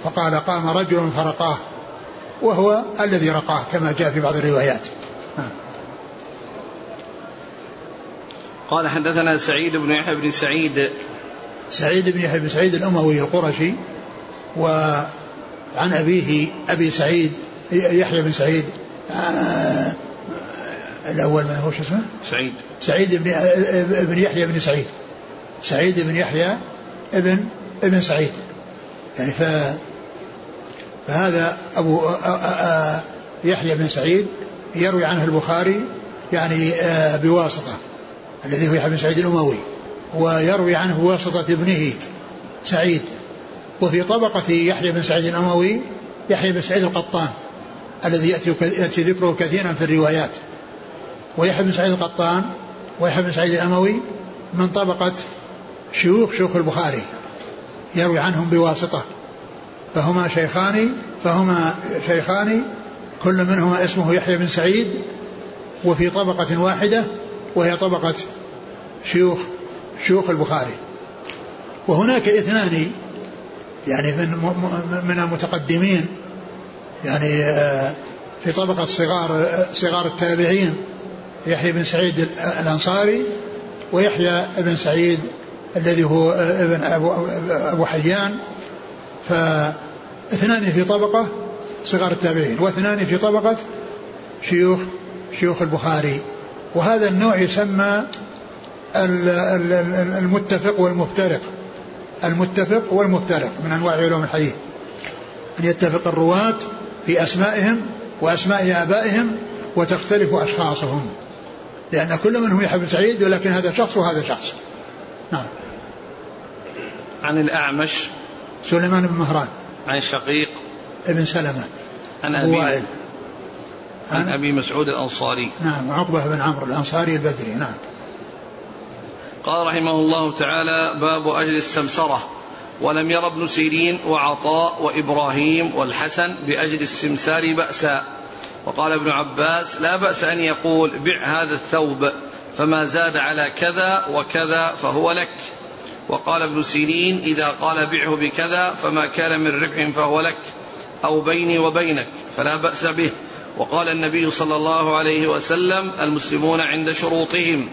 فقال قام رجل فرقاه وهو الذي رقاه كما جاء في بعض الروايات. قال حدثنا سعيد بن يحيى بن سعيد. سعيد بن يحيى بن سعيد الأموي القرشي وعن أبيه أبي سعيد يحيى بن سعيد آه الأول من هو شو اسمه؟ سعيد. سعيد بن ابن يحيى بن سعيد. سعيد بن يحيى ابن ابن سعيد. يعني ف فهذا أبو يحيى بن سعيد يروي عنه البخاري يعني بواسطة الذي هو يحيى بن سعيد الأموي ويروي عنه بواسطة ابنه سعيد وفي طبقة يحيى بن سعيد الأموي يحيى بن سعيد القطان الذي يأتي ذكره كثيرا في الروايات. ويحيى بن سعيد القطان ويحيى بن سعيد الأموي من طبقة شيوخ شيوخ البخاري يروي عنهم بواسطة. فهما شيخان فهما شيخان كل منهما اسمه يحيى بن سعيد وفي طبقة واحدة وهي طبقة شيوخ شيوخ البخاري. وهناك اثنان يعني من من المتقدمين يعني آه، في طبقة صغار صغار التابعين يحيى بن سعيد الأنصاري ويحيى بن سعيد الذي هو ابن أبو, أبو حيان فاثنان في طبقة صغار التابعين واثنان في طبقة شيوخ شيوخ البخاري. وهذا النوع يسمى المتفق والمفترق. المتفق والمفترق من أنواع علوم الحديث. أن يتفق الرواة في أسمائهم وأسماء آبائهم وتختلف أشخاصهم. لأن كل منهم يحيى بن سعيد ولكن هذا شخص وهذا شخص. نعم. عن الأعمش سليمان بن مهران. عن شقيق ابن سلمة. عن أبي وائل. عن أبي مسعود الأنصاري. نعم عقبة بن عمرو الأنصاري البدري نعم. قال رحمه الله تعالى باب أجل السمسرة. ولم ير ابن سيرين وعطاء وإبراهيم والحسن بأجل السمسار بأسا. وقال ابن عباس لا بأس أن يقول بع هذا الثوب فما زاد على كذا وكذا فهو لك. وقال ابن سيرين إذا قال بعه بكذا فما كان من ربح فهو لك أو بيني وبينك فلا بأس به. وقال النبي صلى الله عليه وسلم المسلمون عند شروطهم.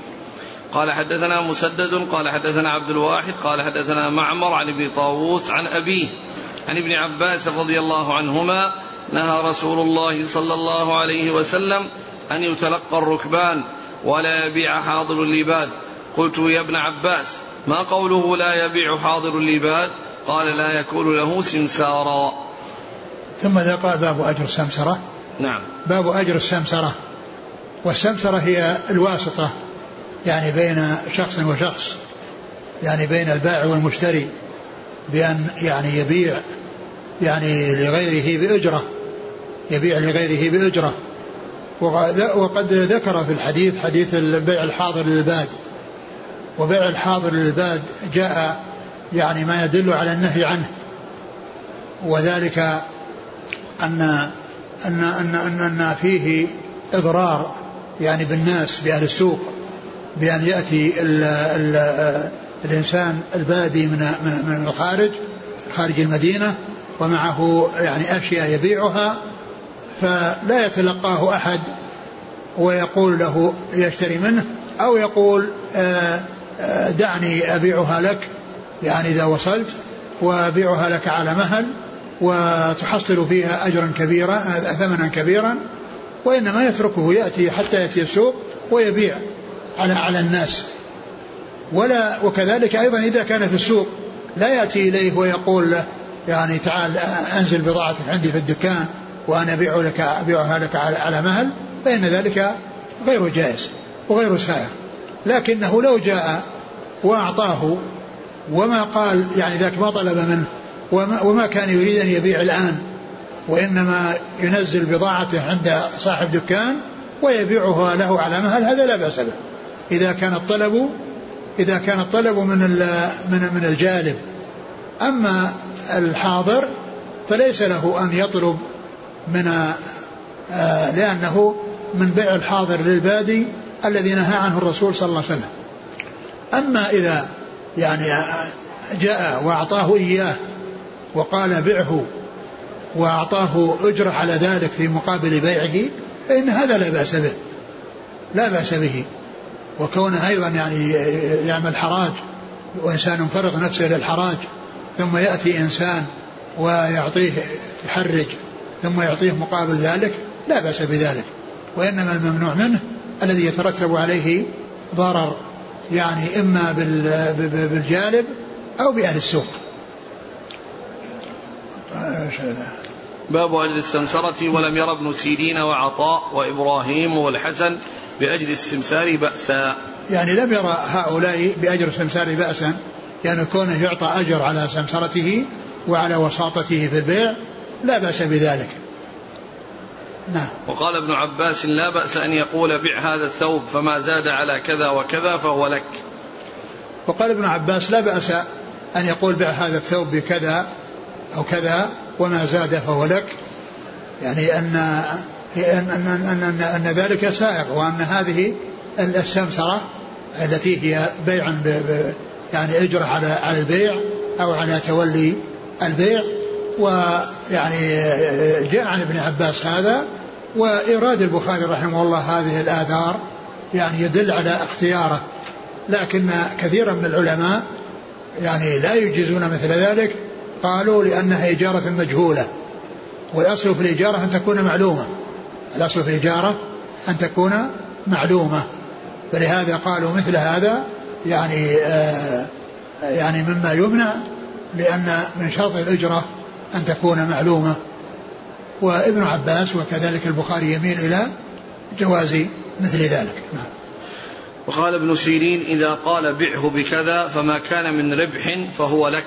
قال حدثنا مسدد قال حدثنا عبد الواحد قال حدثنا معمر عن ابن طاووس عن أبيه عن ابن عباس رضي الله عنهما نهى رسول الله صلى الله عليه وسلم أن يتلقى الركبان ولا يبيع حاضر اللباد. قلت يا ابن عباس ما قوله لا يبيع حاضر اللباد قال لا يكون له سمسارا. ثم قال باب أجر السمسرة. نعم. باب أجر السمسرة. والسمسرة هي الواسطة يعني بين شخص وشخص يعني بين البائع والمشتري بأن يعني يبيع يعني لغيره بأجرة يبيع لغيره بأجرة. وقد ذكر في الحديث حديث البيع الحاضر للباد وبيع الحاضر للباد جاء يعني ما يدل على النهي عنه. وذلك أن أن أن أن, أن فيه إضرار يعني بالناس بأهل السوق بأن يأتي ال ال الإنسان البادي من من من الخارج خارج المدينة ومعه يعني أشياء يبيعها فلا يتلقاه أحد ويقول له يشتري منه أو يقول آه، دعني أبيعها لك يعني إذا وصلت وأبيعها لك على مهل وتحصل فيها أجرا كبيرا ثمنا كبيرا وإنما يتركه يأتي حتى يأتي السوق ويبيع على على الناس. ولا وكذلك أيضا إذا كان في السوق لا يأتي إليه ويقول له يعني تعال أنزل بضاعتك عندي في الدكان وأنا أبيع لك أبيعها لك على مهل فإن ذلك غير جائز وغير سائر لكنه لو جاء وأعطاه وما قال يعني ذاك ما طلب منه وما, كان يريد أن يبيع الآن وإنما ينزل بضاعته عند صاحب دكان ويبيعها له على مهل هذا لا بأس به. إذا كان الطلب إذا كان الطلب من من من الجالب. أما الحاضر فليس له أن يطلب من آه، لأنه من بيع الحاضر للبادي الذي نهى عنه الرسول صلى الله عليه وسلم. أما إذا يعني جاء وأعطاه إياه وقال بعه وأعطاه أجرة على ذلك في مقابل بيعه فإن هذا لا بأس به لا بأس به. وكونه أيضا يعني يعمل حراج وإنسان فرغ نفسه للحراج ثم يأتي إنسان ويعطيه يحرج ثم يعطيه مقابل ذلك لا بأس بذلك. وإنما الممنوع منه الذي يترتب عليه ضرر. يعني إما بالجالب أو بأهل السوق. باب أجل السمسرة ولم ير ابن سيرين وعطاء وإبراهيم والحسن بأجل السمسار بأسا. يعني لم يرى هؤلاء بأجر السمسار بأسا يعني كونه يعطى أجر على سمسرته وعلى وساطته في البيع لا بأس بذلك. نعم. وقال ابن عباس لا بأس أن يقول بع هذا الثوب فما زاد على كذا وكذا فهو لك. وقال ابن عباس لا بأس أن يقول بع هذا الثوب بكذا أو كذا وما زاد فهو لك. يعني أن أن أن أن, أن, أن ذلك سائغ وأن هذه السمسرة التي هي بيع يعني أجرة على على البيع أو على تولي البيع ويعني جاء عن ابن عباس هذا وإيراد البخاري رحمه الله هذه الآثار يعني يدل على اختياره. لكن كثيرا من العلماء يعني لا يجيزون مثل ذلك قالوا لأنها إجارة مجهولة. والأصل في الإجارة أن تكون معلومة. الأصل في الإجارة أن تكون معلومة. فلهذا قالوا مثل هذا يعني آه يعني مما يمنع لأن من شرط الأجرة أن تكون معلومة. وابن عباس وكذلك البخاري يميل إلى جواز مثل ذلك. نعم. وقال ابن سيرين إذا قال بعه بكذا فما كان من ربح فهو لك.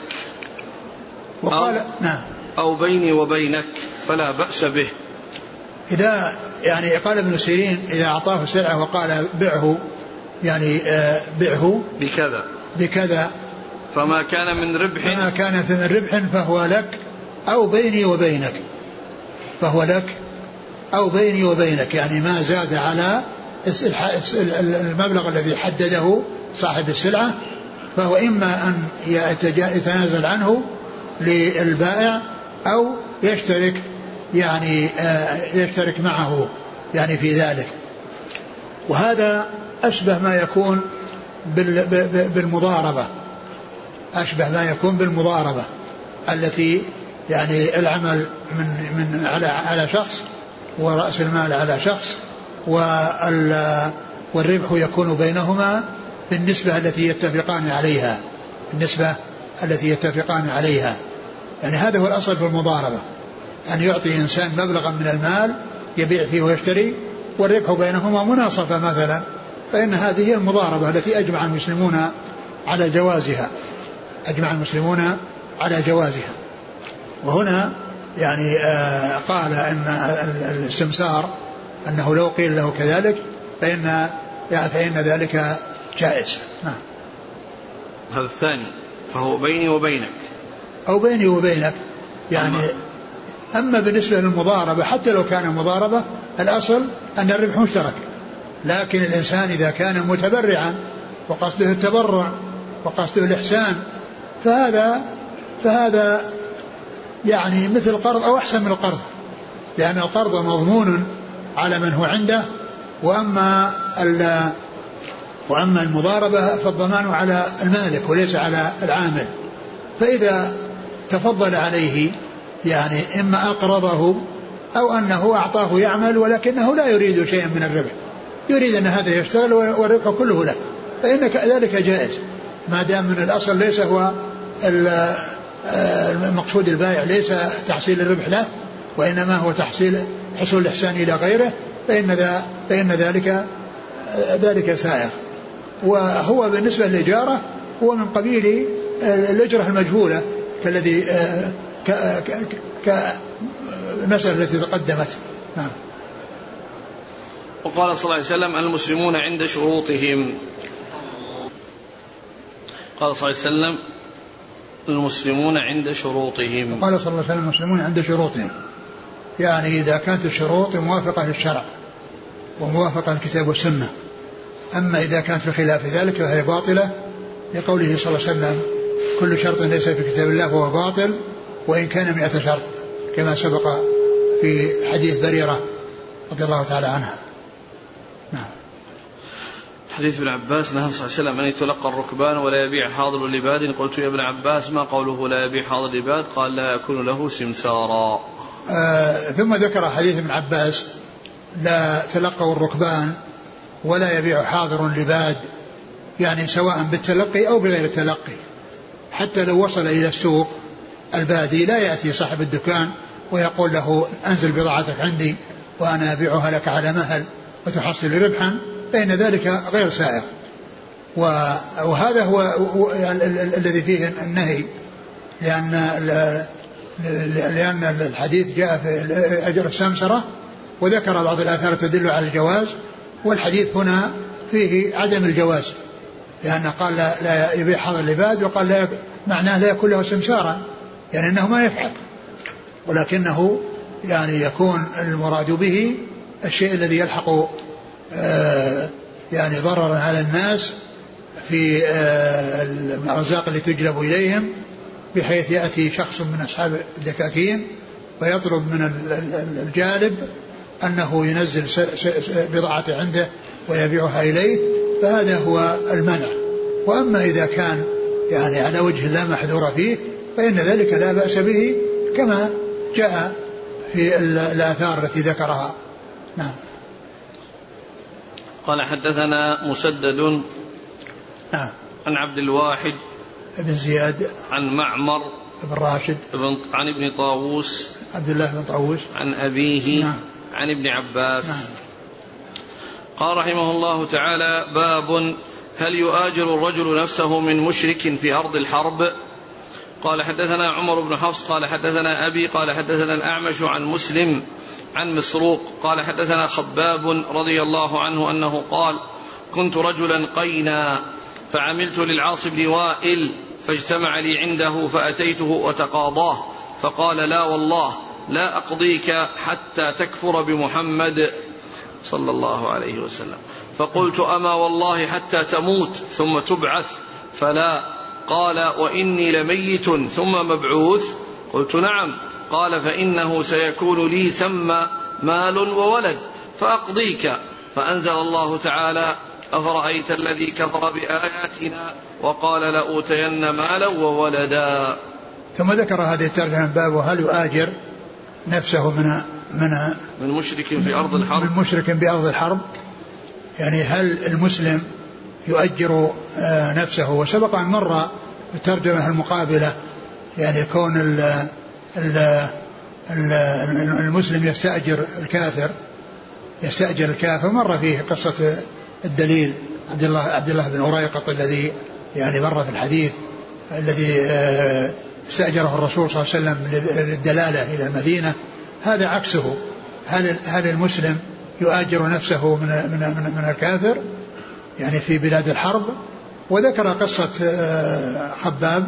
وقال أو نعم. أو بيني وبينك فلا بأس به. إذا يعني قال ابن سيرين إذا أعطاه سلعة وقال بعه يعني آه بعه بكذا. بكذا. فما كان من ربح فما كان من ربح فهو لك. أو بيني وبينك فهو لك أو بيني وبينك. يعني ما زاد على المبلغ الذي حدده صاحب السلعة فهو إما أن يتنازل عنه للبائع أو يشترك يعني آه، يشترك معه يعني في ذلك. وهذا أشبه ما يكون بالمضاربة أشبه ما يكون بالمضاربة التي يعني العمل من من على على شخص ورأس المال على شخص والربح يكون بينهما بالنسبة التي يتفقان عليها. النسبة التي يتفقان عليها. يعني هذا هو الأصل في المضاربة. أن يعطي إنسان مبلغا من المال يبيع فيه ويشتري والربح بينهما مناصفة مثلا. فإن هذه هي المضاربة التي أجمع المسلمون على جوازها. أجمع المسلمون على جوازها. وهنا يعني آه قال إن السمسار أنه لو قيل له كذلك فإن فإن ذلك جائز. نعم. هذا الثاني فهو بيني وبينك. أو بيني وبينك. يعني أما بالنسبة للمضاربة حتى لو كان مضاربة الأصل أن الربح مشترك. لكن الإنسان إذا كان متبرعا وقصده التبرع وقصده الإحسان فهذا فهذا يعني مثل القرض أو أحسن من القرض. لأن القرض مضمون على من هو عنده وأما وأما المضاربة فالضمان على المالك وليس على العامل. فإذا تفضل عليه يعني إما أقرضه أو أنه أعطاه يعمل ولكنه لا يريد شيئا من الربح. يريد أن هذا يشتغل والربح كله له. فإن ذلك جائز. ما دام من الأصل ليس هو المقصود البائع ليس تحصيل الربح له وإنما هو تحصيل حصول الإحسان إلى غيره فإن فإن ذلك ذلك سائغ. وهو بالنسبة للإجارة هو من قبيل الأجرة المجهولة كالذي كالمسألة التي تقدمت. نعم. وقال صلى الله عليه وسلم المسلمون عند شروطهم. قال صلى الله عليه وسلم المسلمون عند شروطهم. قال صلى الله عليه وسلم المسلمون عند شروطهم. يعني إذا كانت الشروط موافقة للشرع وموافقة للكتاب والسنة. أما إذا كانت في خلاف ذلك فهي باطلة لقوله صلى الله عليه وسلم كل شرط ليس في كتاب الله فهو باطل وإن كان مئة شرط كما سبق في حديث بريرة رضي الله تعالى عنها. حديث ابن عباس نهى صلى الله عليه وسلم أن يتلقى الركبان ولا يبيع حاضر لباد. قلت يا ابن عباس ما قوله لا يبيع حاضر لباد؟ قال لا يكون له سمسارا. آه ثم ذكر حديث ابن عباس لا تلقوا الركبان ولا يبيع حاضر لباد يعني سواء بالتلقي أو بغير التلقي. حتى لو وصل إلى السوق البادي لا يأتي صاحب الدكان ويقول له أنزل بضاعتك عندي وأنا أبيعها لك على مهل وتحصل ربحا. فإن ذلك غير سائغ وهذا هو الذي فيه النهي. لأن لأن الحديث جاء في أجر السمسرة وذكر بعض الآثار تدل على الجواز والحديث هنا فيه عدم الجواز. لأنه قال لا, يبيع حظ العباد وقال لا معناه لا يكون له سمسارا يعني أنه ما يفعل. ولكنه يعني يكون المراد به الشيء الذي يلحق يعني ضررا على الناس في آه، الأرزاق اللي تجلب إليهم بحيث يأتي شخص من أصحاب الدكاكين ويطلب من الجالب أنه ينزل بضاعته عنده ويبيعها إليه فهذا هو المنع. وأما إذا كان يعني على وجه لا محذور فيه فإن ذلك لا بأس به كما جاء في الآثار التي ذكرها. نعم. قال حدثنا مسدد نعم. عن عبد الواحد بن زياد. عن معمر بن راشد. بن عن ابن طاووس عبد الله بن طاووس. عن أبيه نعم. عن ابن عباس. نعم. قال رحمه الله تعالى باب هل يؤاجر الرجل نفسه من مشرك في أرض الحرب؟ قال حدثنا عمر بن حفص قال حدثنا أبي قال حدثنا الأعمش عن مسلم عن مسروق قال حدثنا خباب رضي الله عنه أنه قال كنت رجلا قينا فعملت للعاص بن وائل فاجتمع لي عنده فأتيته وتقاضاه فقال لا والله لا أقضيك حتى تكفر بمحمد صلى الله عليه وسلم فقلت أما والله حتى تموت ثم تبعث فلا قال وإني لميت ثم مبعوث قلت نعم قال فإنه سيكون لي ثم مال وولد فأقضيك. فأنزل الله تعالى أفرأيت الذي كفر بآياتنا وقال لأوتين مالا وولدا. ثم ذكر هذه الترجمة باب وهل يؤاجر نفسه من من من مشرك في أرض الحرب؟ من مشرك بأرض الحرب. يعني هل المسلم يؤجر آه، نفسه؟ وسبق أن مر الترجمة المقابلة يعني كون المسلم يستأجر الكافر يستأجر الكافر مر فيه قصة الدليل عبد الله عبد الله بن أريقط الذي يعني مر في الحديث الذي آه، استأجره الرسول صلى الله عليه وسلم للدلالة إلى المدينة. هذا عكسه. هل هل المسلم يؤاجر نفسه من من من, من الكافر؟ يعني في بلاد الحرب. وذكر قصة آه، خباب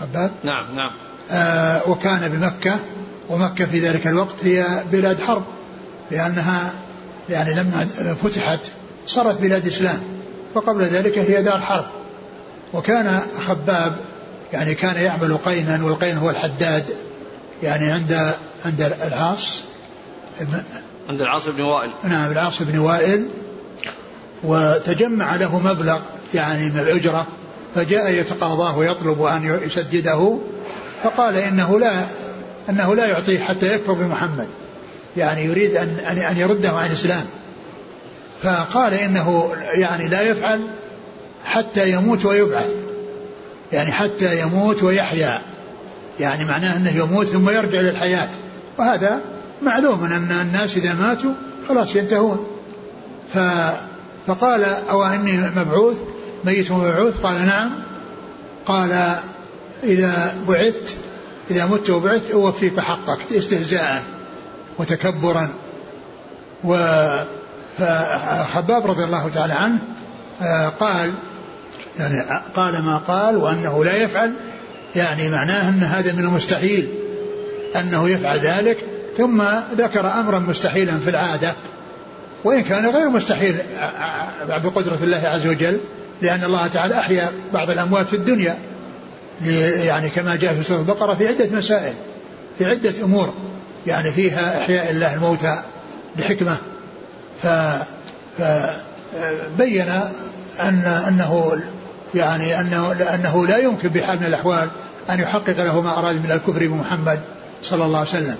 خباب نعم نعم. وكان بمكة ومكة في ذلك الوقت هي بلاد حرب لأنها يعني لما فتحت صارت بلاد إسلام وقبل ذلك هي دار حرب. وكان خباب يعني كان يعمل قينا والقين هو الحداد يعني عند عند العاص عند العاص بن وائل. نعم العاص بن وائل. وتجمع له مبلغ يعني من الأجرة فجاء يتقاضاه ويطلب أن يسدده فقال إنه لا أنه لا يعطيه حتى يكفر بمحمد. يعني يريد أن أن يرده عن الإسلام. فقال إنه يعني لا يفعل حتى يموت ويبعث. يعني حتى يموت ويحيا. يعني معناه أنه يموت ثم يرجع للحياة. وهذا معلوم أن الناس إذا ماتوا خلاص ينتهون. ف فقال أو إني مبعوث ميت ومبعوث؟ قال نعم. قال إذا بعثت إذا مت وبعثت أوفيك حقك استهزاء وتكبرا. و فحباب رضي الله تعالى عنه آه، قال يعني قال ما قال وأنه لا يفعل. يعني معناه أن هذا من المستحيل أنه يفعل ذلك. ثم ذكر أمرا مستحيلا في العادة وإن كان غير مستحيل بقدرة الله عز وجل لأن الله تعالى أحيا بعض الأموات في الدنيا. يعني كما جاء في سورة البقرة في عدة مسائل في عدة أمور يعني فيها إحياء الله الموتى لحكمة ف فبين أن أنه يعني أنه, أنه لا يمكن بحال من الأحوال أن يحقق له ما أراد من الكفر بمحمد صلى الله عليه وسلم.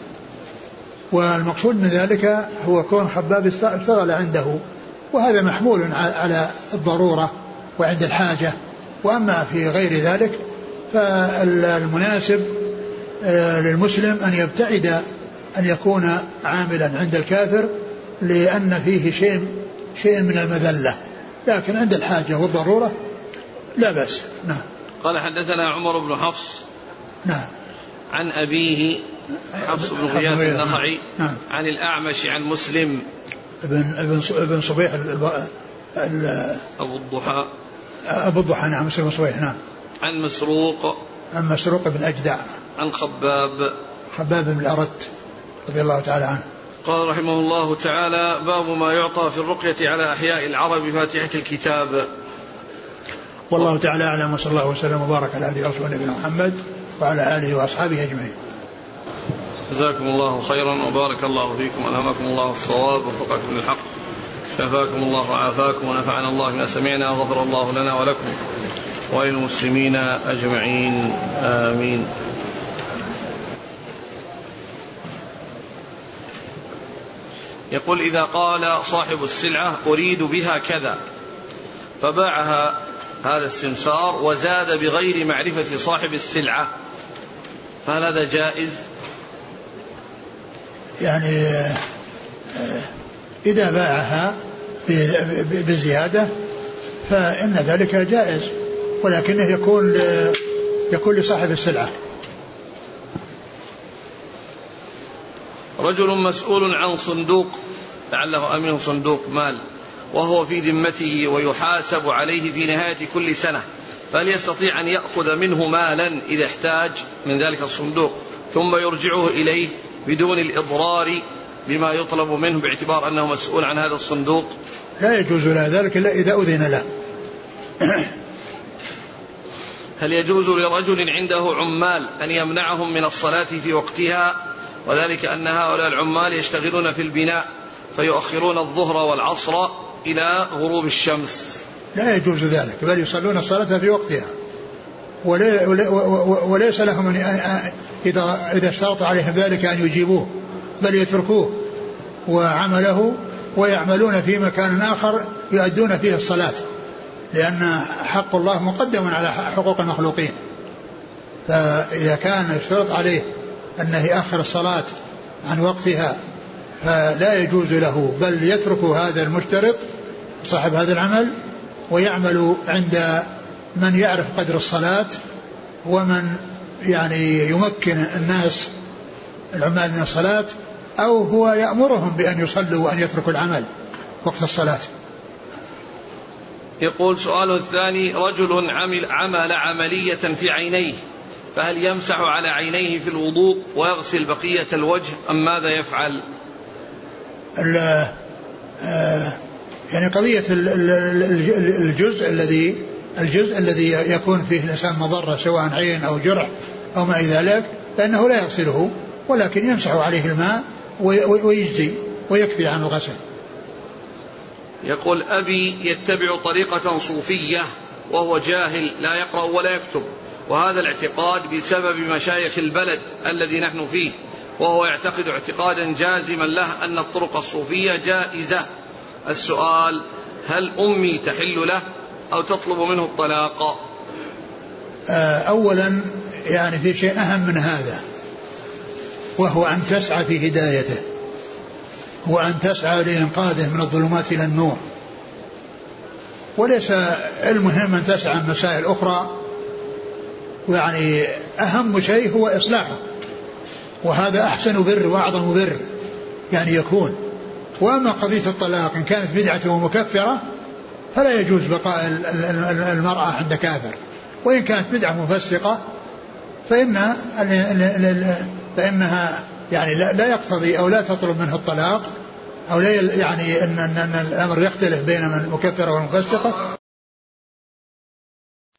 والمقصود من ذلك هو كون خباب اشتغل عنده. وهذا محمول على الضرورة وعند الحاجة. وأما في غير ذلك فالمناسب آه، للمسلم أن يبتعد أن يكون عاملا عند الكافر لأن فيه شيء شيء من المذلة. لكن عند الحاجة والضرورة لا بأس. نعم. قال حدثنا عمر بن حفص نعم. عن أبيه حفص بن غياث النخعي نعم. عن الأعمش عن مسلم. ابن ابن ابن صبيح أبو الضحى. أبو الضحى نعم مسلم صبيح نعم. عن مسروق عن مسروق بن أجدع. عن خباب خباب بن الأرت رضي الله تعالى عنه. قال رحمه الله تعالى باب ما يعطى في الرقية على أحياء العرب فاتحة الكتاب. والله تعالى أعلم وصلى الله وسلم وبارك على عبده ورسوله نبينا محمد وعلى آله وأصحابه أجمعين. جزاكم الله خيرا وبارك الله فيكم ألهمكم الله الصواب ووفقكم للحق شفاكم الله وعافاكم ونفعنا الله بما سمعنا وغفر الله لنا ولكم. وللمسلمين أجمعين آمين. يقول إذا قال صاحب السلعة أريد بها كذا فباعها هذا السمسار وزاد بغير معرفة صاحب السلعة. فهل هذا جائز؟ يعني آه، إذا باعها بزيادة فإن ذلك جائز. ولكنه يكون يكون لصاحب السلعة. رجل مسؤول عن صندوق لعله أمينه صندوق مال وهو في ذمته ويحاسب عليه في نهاية كل سنة فهل يستطيع أن يأخذ منه مالا إذا احتاج من ذلك الصندوق ثم يرجعه إليه بدون الإضرار بما يطلب منه باعتبار أنه مسؤول عن هذا الصندوق. لا يجوز له ذلك إلا إذا أذن له. هل يجوز لرجل عنده عمال أن يمنعهم من الصلاة في وقتها؟ وذلك أن هؤلاء العمال يشتغلون في البناء فيؤخرون الظهر والعصر إلى غروب الشمس. لا يجوز ذلك بل يصلون الصلاة في وقتها. وليس لهم إذا إذا اشترط عليهم ذلك أن يجيبوه بل يتركوه. وعمله ويعملون في مكان آخر يؤدون فيه الصلاة. لأن حق الله مقدم على حقوق المخلوقين. فإذا كان يشترط عليه أنه يأخر الصلاة عن وقتها فلا يجوز له بل يترك هذا المشترط صاحب هذا العمل ويعمل عند من يعرف قدر الصلاة ومن يعني يمكن الناس العمال من الصلاة أو هو يأمرهم بأن يصلوا وأن يتركوا العمل وقت الصلاة. يقول سؤاله الثاني رجل عمل عمل عملية في عينيه فهل يمسح على عينيه في الوضوء ويغسل بقية الوجه أم ماذا يفعل؟ آه، يعني قضية الجزء الذي الجزء الذي يكون فيه الإنسان مضرة سواء عين أو جرح أو ما إلى ذلك فإنه لا يغسله ولكن يمسح عليه الماء ويجزي ويكفي عن الغسل. يقول أبي يتبع طريقة صوفية وهو جاهل لا يقرأ ولا يكتب وهذا الاعتقاد بسبب مشايخ البلد الذي نحن فيه وهو يعتقد اعتقادا جازما له أن الطرق الصوفية جائزة. السؤال هل أمي تحل له أو تطلب منه الطلاق؟ آه، أولا يعني في شيء أهم من هذا وهو أن تسعى في هدايته. وأن تسعى لإنقاذه من الظلمات إلى النور. وليس المهم أن تسعى مسائل أخرى ويعني أهم شيء هو إصلاحه. وهذا أحسن بر وأعظم بر يعني يكون. وأما قضية الطلاق إن كانت بدعة ومكفرة فلا يجوز بقاء المرأة عند كافر. وإن كانت بدعة مفسقة فإن فإنها يعني لا يقتضي أو لا تطلب منه الطلاق أو لا يعني أن, أن الأمر يختلف بين من المكفرة والمفسقة